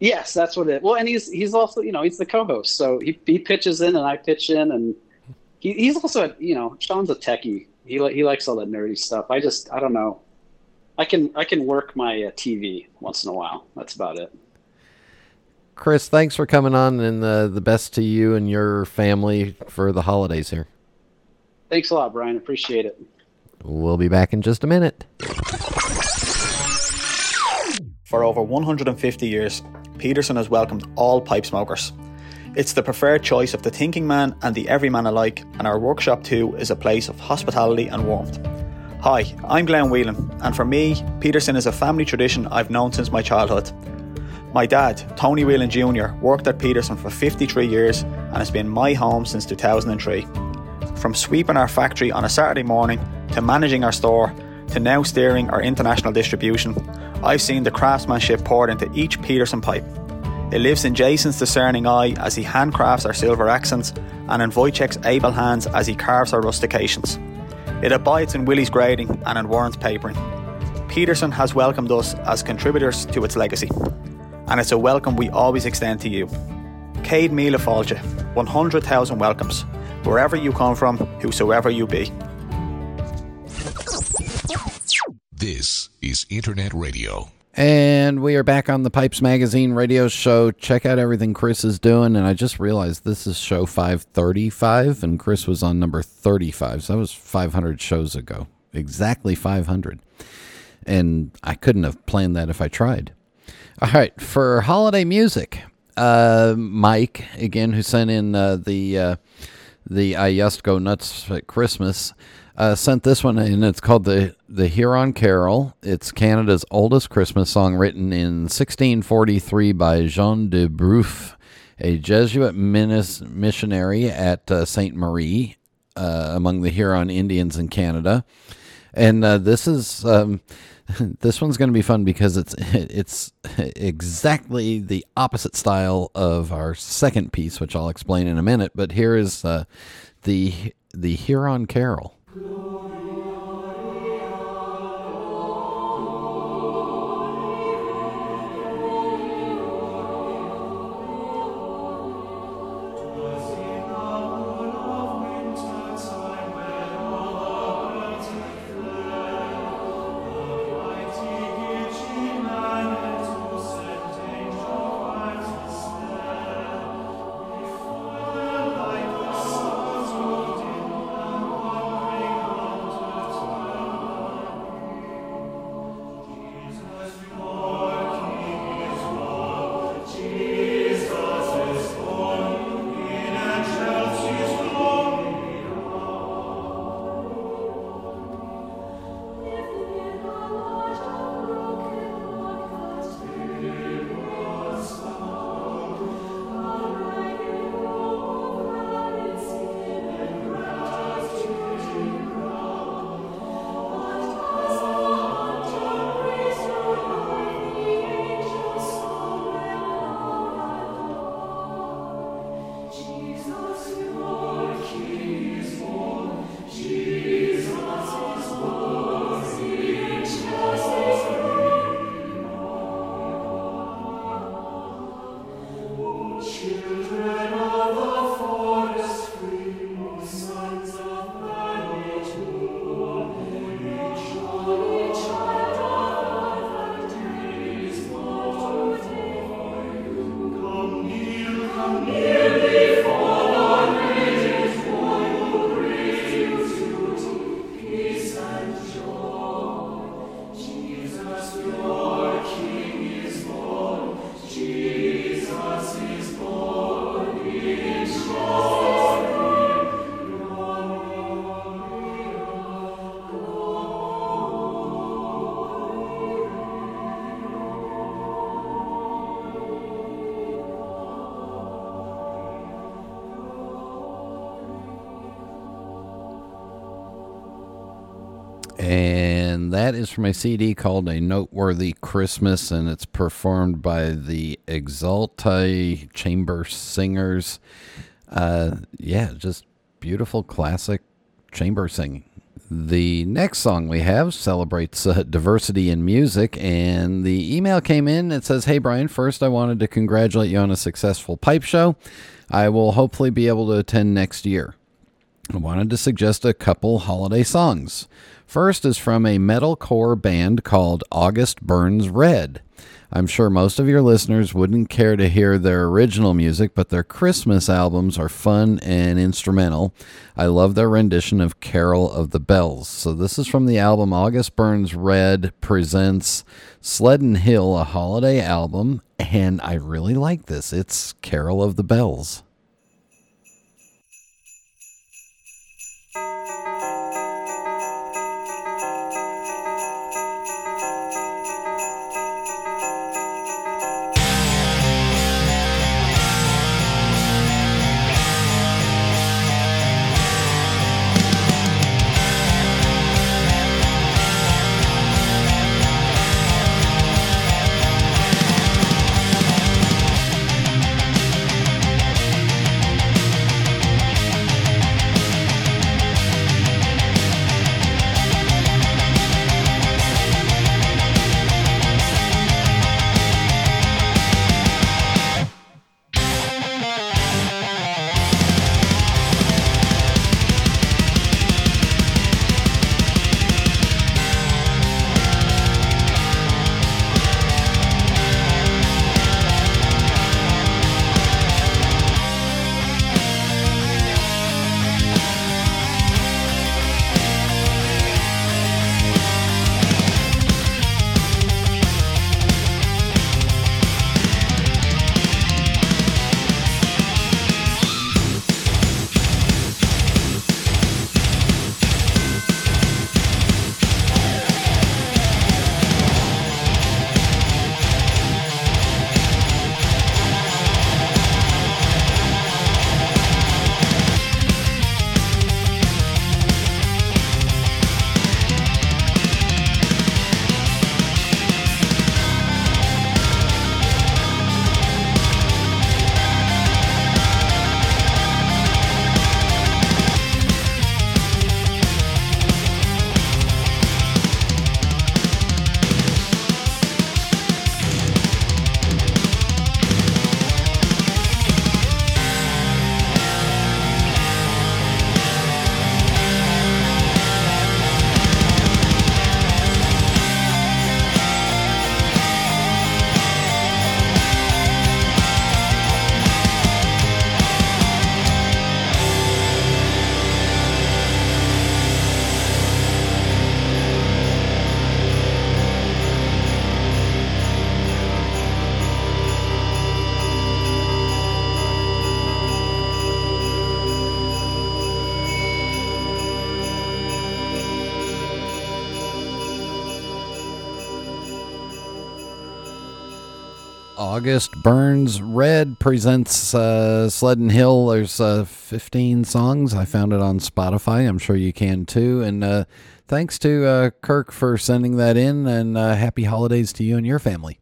yes, that's what it. Well, and he's he's also you know he's the co-host, so he he pitches in and I pitch in, and he, he's also a, you know Sean's a techie. He li- he likes all that nerdy stuff. I just I don't know. I can I can work my uh, TV once in a while. That's about it. Chris, thanks for coming on, and uh, the best to you and your family for the holidays here. Thanks a lot, Brian. Appreciate it. We'll be back in just a minute. For over 150 years, Peterson has welcomed all pipe smokers. It's the preferred choice of the thinking man and the everyman alike, and our workshop too is a place of hospitality and warmth. Hi, I'm Glenn Whelan, and for me, Peterson is a family tradition I've known since my childhood. My dad, Tony Whelan Jr., worked at Peterson for 53 years and has been my home since 2003. From sweeping our factory on a Saturday morning, to managing our store, to now steering our international distribution, I've seen the craftsmanship poured into each Peterson pipe. It lives in Jason's discerning eye as he handcrafts our silver accents and in Wojciech's able hands as he carves our rustications. It abides in Willie's grading and in Warren's papering. Peterson has welcomed us as contributors to its legacy, and it's a welcome we always extend to you. Cade Mila Falja, 100,000 welcomes, wherever you come from, whosoever you be. This is Internet Radio. And we are back on the Pipes Magazine radio show. Check out everything Chris is doing. And I just realized this is show 535, and Chris was on number 35. So that was 500 shows ago. Exactly 500. And I couldn't have planned that if I tried. All right, for holiday music, uh, Mike, again, who sent in uh, the, uh, the I Just Go Nuts at Christmas uh, sent this one, and it's called the the Huron Carol. It's Canada's oldest Christmas song, written in 1643 by Jean de Brébeuf, a Jesuit missionary at uh, Sainte Marie uh, among the Huron Indians in Canada. And this is um, this one's going to be fun because it's it's exactly the opposite style of our second piece, which I'll explain in a minute. But here is uh, the the Huron Carol. That is from a CD called A Noteworthy Christmas, and it's performed by the Exulti Chamber Singers. Uh, yeah, just beautiful classic chamber singing. The next song we have celebrates uh, diversity in music, and the email came in. It says, Hey, Brian, first I wanted to congratulate you on a successful pipe show. I will hopefully be able to attend next year. I wanted to suggest a couple holiday songs. First is from a metalcore band called August Burns Red. I'm sure most of your listeners wouldn't care to hear their original music, but their Christmas albums are fun and instrumental. I love their rendition of Carol of the Bells. So, this is from the album August Burns Red presents Sleddin' Hill, a holiday album, and I really like this. It's Carol of the Bells. August Burns Red presents uh, Sleddin' Hill. There's uh, 15 songs. I found it on Spotify. I'm sure you can too. And uh, thanks to uh, Kirk for sending that in, and uh, happy holidays to you and your family.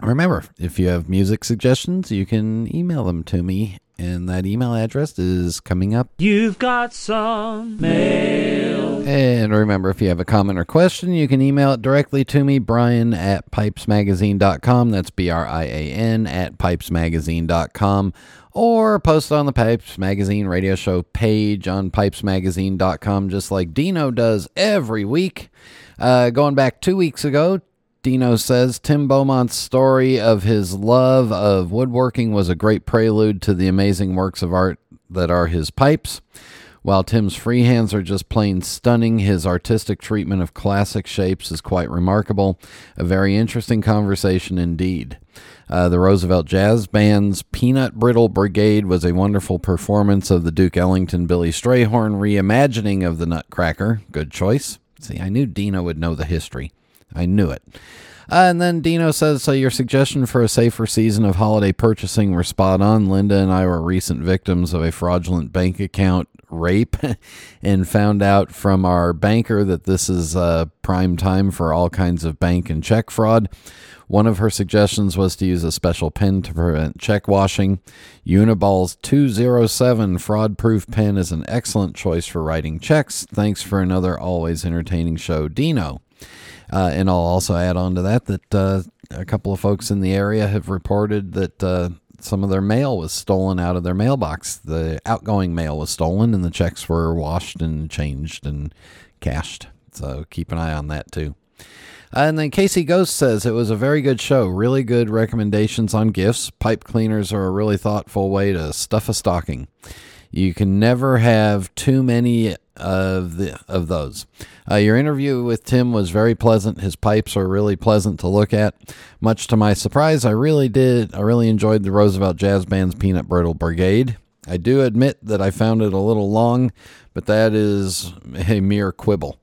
Remember, if you have music suggestions, you can email them to me, and that email address is coming up. You've got some mail. And remember, if you have a comment or question, you can email it directly to me, Brian at pipesmagazine.com. That's B R I A N at pipesmagazine.com. Or post on the Pipes Magazine radio show page on pipesmagazine.com, just like Dino does every week. Uh, going back two weeks ago, Dino says Tim Beaumont's story of his love of woodworking was a great prelude to the amazing works of art that are his pipes. While Tim's freehands are just plain stunning, his artistic treatment of classic shapes is quite remarkable. A very interesting conversation indeed. Uh, the Roosevelt Jazz Band's Peanut Brittle Brigade was a wonderful performance of the Duke Ellington Billy Strayhorn reimagining of the Nutcracker. Good choice. See, I knew Dino would know the history. I knew it. Uh, and then Dino says, so your suggestion for a safer season of holiday purchasing were spot on. Linda and I were recent victims of a fraudulent bank account rape and found out from our banker that this is uh, prime time for all kinds of bank and check fraud. One of her suggestions was to use a special pen to prevent check washing. Uniball's 207 fraud proof pen is an excellent choice for writing checks. Thanks for another always entertaining show, Dino. Uh, and I'll also add on to that that uh, a couple of folks in the area have reported that uh, some of their mail was stolen out of their mailbox. The outgoing mail was stolen, and the checks were washed and changed and cashed. So keep an eye on that too. Uh, and then Casey Ghost says it was a very good show. Really good recommendations on gifts. Pipe cleaners are a really thoughtful way to stuff a stocking. You can never have too many of the of those. Uh, your interview with Tim was very pleasant. His pipes are really pleasant to look at. Much to my surprise, I really did. I really enjoyed the Roosevelt Jazz Band's Peanut Brittle Brigade. I do admit that I found it a little long, but that is a mere quibble.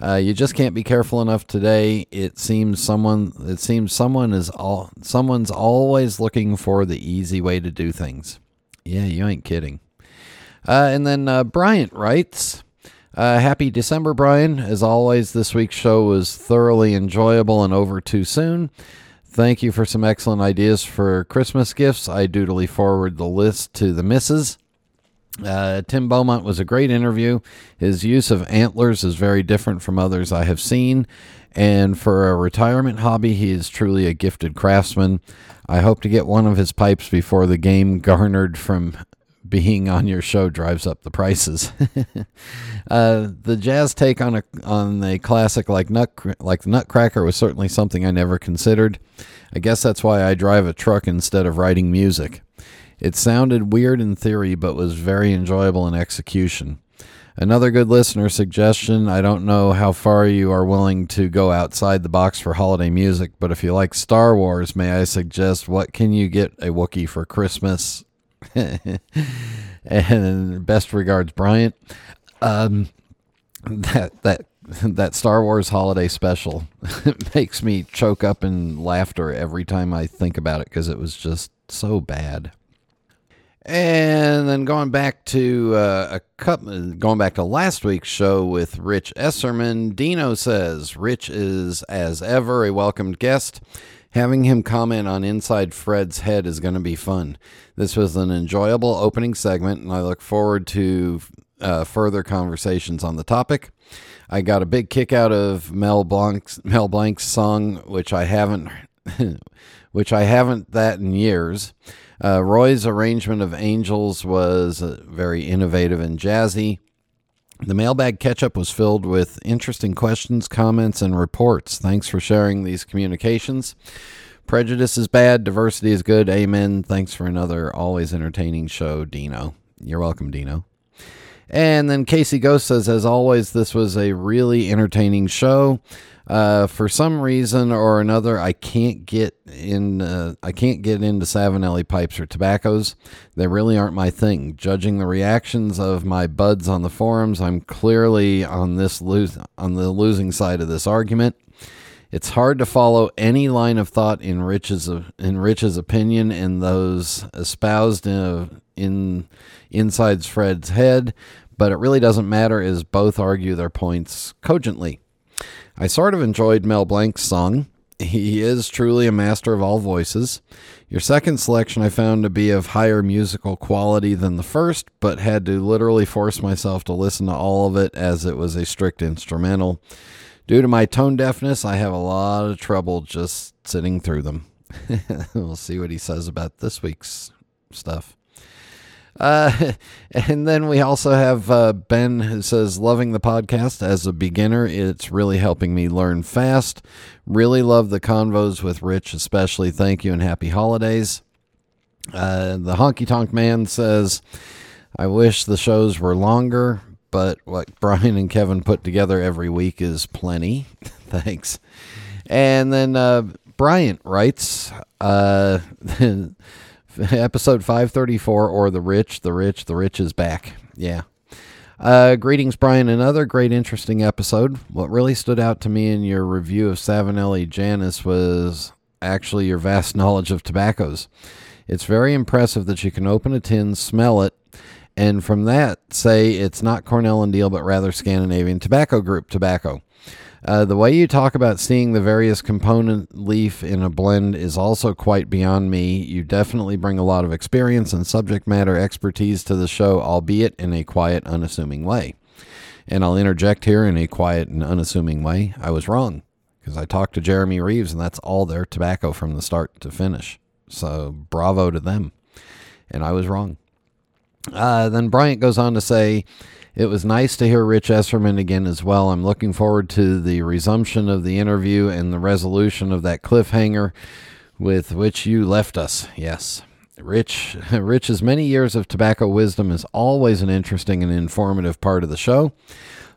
Uh, you just can't be careful enough today. It seems someone it seems someone is all someone's always looking for the easy way to do things. Yeah, you ain't kidding. Uh, and then uh, Bryant writes, uh, Happy December, Brian. As always, this week's show was thoroughly enjoyable and over too soon. Thank you for some excellent ideas for Christmas gifts. I dutifully forward the list to the misses. Uh, Tim Beaumont was a great interview. His use of antlers is very different from others I have seen. And for a retirement hobby, he is truly a gifted craftsman. I hope to get one of his pipes before the game garnered from being on your show drives up the prices. uh, the jazz take on a on a classic like nut like the Nutcracker was certainly something I never considered. I guess that's why I drive a truck instead of writing music. It sounded weird in theory, but was very enjoyable in execution. Another good listener suggestion. I don't know how far you are willing to go outside the box for holiday music, but if you like Star Wars, may I suggest what can you get a Wookiee for Christmas and best regards, Bryant. Um, that that that Star Wars holiday special makes me choke up in laughter every time I think about it because it was just so bad. And then going back to uh, a couple, going back to last week's show with Rich Esserman, Dino says Rich is as ever a welcomed guest. Having him comment on Inside Fred's head is going to be fun. This was an enjoyable opening segment, and I look forward to uh, further conversations on the topic. I got a big kick out of Mel Blanc's Mel Blanc's song, which I haven't, which I haven't that in years. Uh, Roy's arrangement of Angels was uh, very innovative and jazzy. The mailbag catch up was filled with interesting questions, comments, and reports. Thanks for sharing these communications. Prejudice is bad, diversity is good. Amen. Thanks for another always entertaining show, Dino. You're welcome, Dino. And then Casey Ghost says, as always, this was a really entertaining show. Uh, for some reason or another, I can't get in. Uh, I can't get into Savinelli pipes or tobaccos. They really aren't my thing. Judging the reactions of my buds on the forums, I'm clearly on this lose on the losing side of this argument. It's hard to follow any line of thought in Rich's in Rich's opinion and those espoused in, in inside Fred's head, but it really doesn't matter as both argue their points cogently. I sort of enjoyed Mel Blanc's song. He is truly a master of all voices. Your second selection I found to be of higher musical quality than the first, but had to literally force myself to listen to all of it as it was a strict instrumental. Due to my tone deafness, I have a lot of trouble just sitting through them. we'll see what he says about this week's stuff. Uh, and then we also have uh, Ben who says, Loving the podcast as a beginner. It's really helping me learn fast. Really love the convos with Rich, especially. Thank you and happy holidays. Uh, the Honky Tonk Man says, I wish the shows were longer, but what Brian and Kevin put together every week is plenty. Thanks. And then uh, Bryant writes, uh, episode 534 or The Rich, The Rich, The Rich is back. Yeah. Uh, greetings, Brian. Another great, interesting episode. What really stood out to me in your review of Savinelli Janus was actually your vast knowledge of tobaccos. It's very impressive that you can open a tin, smell it, and from that say it's not Cornell and Diehl, but rather Scandinavian Tobacco Group tobacco. Uh, the way you talk about seeing the various component leaf in a blend is also quite beyond me. You definitely bring a lot of experience and subject matter expertise to the show, albeit in a quiet, unassuming way. And I'll interject here in a quiet and unassuming way. I was wrong because I talked to Jeremy Reeves, and that's all their tobacco from the start to finish. So bravo to them. And I was wrong. Uh, then Bryant goes on to say, it was nice to hear Rich Esserman again as well. I'm looking forward to the resumption of the interview and the resolution of that cliffhanger with which you left us. Yes. Rich Rich's many years of tobacco wisdom is always an interesting and informative part of the show.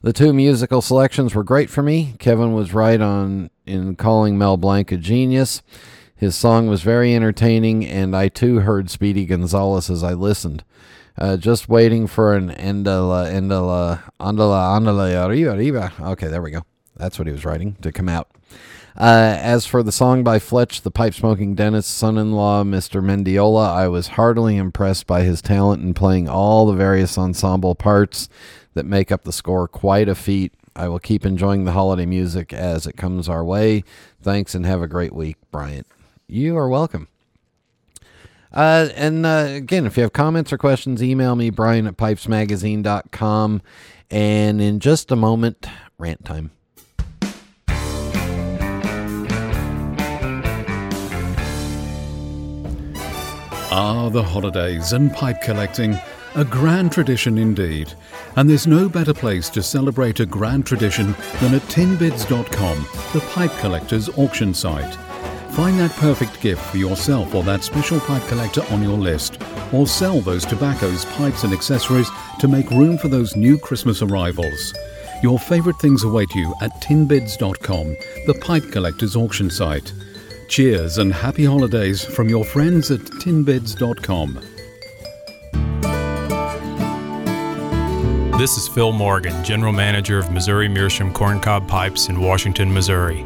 The two musical selections were great for me. Kevin was right on in calling Mel Blanc a genius. His song was very entertaining, and I too heard Speedy Gonzales as I listened. Uh, just waiting for an Endala, Endala, Andala, Andala, Arriba, Arriba. Okay, there we go. That's what he was writing to come out. Uh, as for the song by Fletch, the pipe smoking dentist's son in law, Mr. Mendiola, I was heartily impressed by his talent in playing all the various ensemble parts that make up the score. Quite a feat. I will keep enjoying the holiday music as it comes our way. Thanks and have a great week, Bryant. You are welcome. Uh, and uh, again, if you have comments or questions, email me, Brian at pipesmagazine.com. And in just a moment, rant time. Ah, the holidays and pipe collecting. A grand tradition indeed. And there's no better place to celebrate a grand tradition than at tinbids.com, the pipe collector's auction site. Find that perfect gift for yourself or that special pipe collector on your list, or sell those tobaccos, pipes, and accessories to make room for those new Christmas arrivals. Your favorite things await you at tinbids.com, the pipe collector's auction site. Cheers and happy holidays from your friends at tinbids.com. This is Phil Morgan, General Manager of Missouri Meerschaum Corncob Pipes in Washington, Missouri.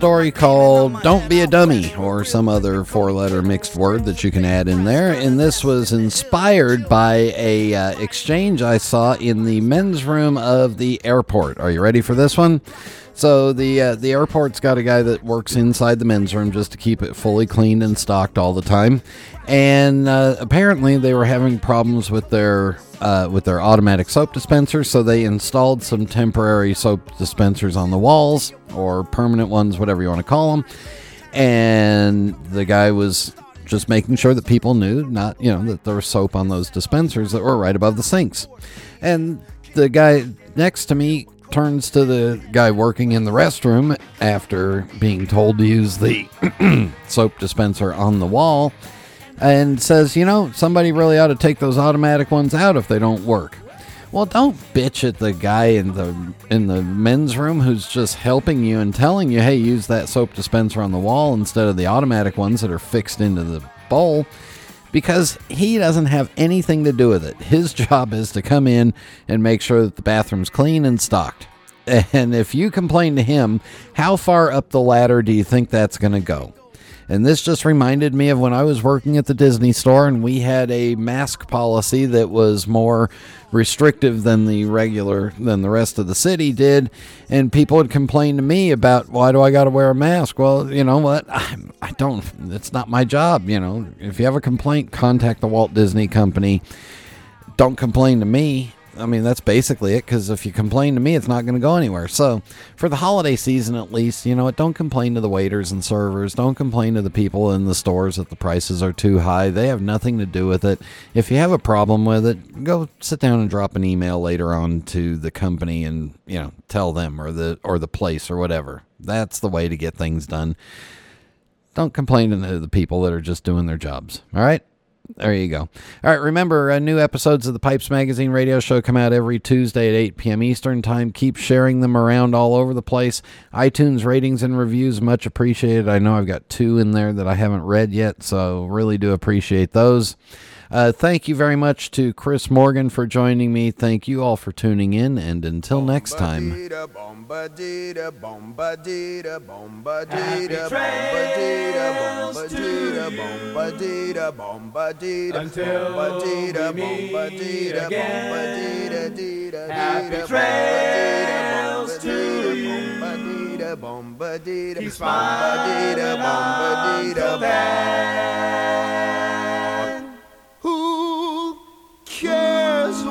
Story called Don't Be a Dummy, or some other four letter mixed word that you can add in there. And this was inspired by a uh, exchange I saw in the men's room of the airport. Are you ready for this one? So the uh, the airport's got a guy that works inside the men's room just to keep it fully cleaned and stocked all the time. And uh, apparently they were having problems with their uh, with their automatic soap dispensers, so they installed some temporary soap dispensers on the walls or permanent ones, whatever you want to call them. And the guy was just making sure that people knew not you know that there was soap on those dispensers that were right above the sinks. And the guy next to me turns to the guy working in the restroom after being told to use the soap dispenser on the wall and says, You know, somebody really ought to take those automatic ones out if they don't work. Well, don't bitch at the guy in the in the men's room who's just helping you and telling you, "Hey, use that soap dispenser on the wall instead of the automatic ones that are fixed into the bowl." Because he doesn't have anything to do with it. His job is to come in and make sure that the bathroom's clean and stocked. And if you complain to him, how far up the ladder do you think that's going to go? And this just reminded me of when I was working at the Disney store and we had a mask policy that was more restrictive than the regular than the rest of the city did and people would complain to me about why do I got to wear a mask? Well, you know what? I, I don't it's not my job, you know. If you have a complaint, contact the Walt Disney Company. Don't complain to me. I mean, that's basically it because if you complain to me, it's not going to go anywhere. So, for the holiday season at least, you know what? Don't complain to the waiters and servers. Don't complain to the people in the stores that the prices are too high. They have nothing to do with it. If you have a problem with it, go sit down and drop an email later on to the company and, you know, tell them or the or the place or whatever. That's the way to get things done. Don't complain to the people that are just doing their jobs. All right? There you go. All right, remember, uh, new episodes of the Pipes Magazine radio show come out every Tuesday at 8 p.m. Eastern Time. Keep sharing them around all over the place. iTunes ratings and reviews, much appreciated. I know I've got two in there that I haven't read yet, so really do appreciate those. Uh, thank you very much to Chris Morgan for joining me. Thank you all for tuning in, and until next time.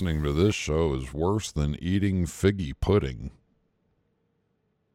Listening to this show is worse than eating figgy pudding.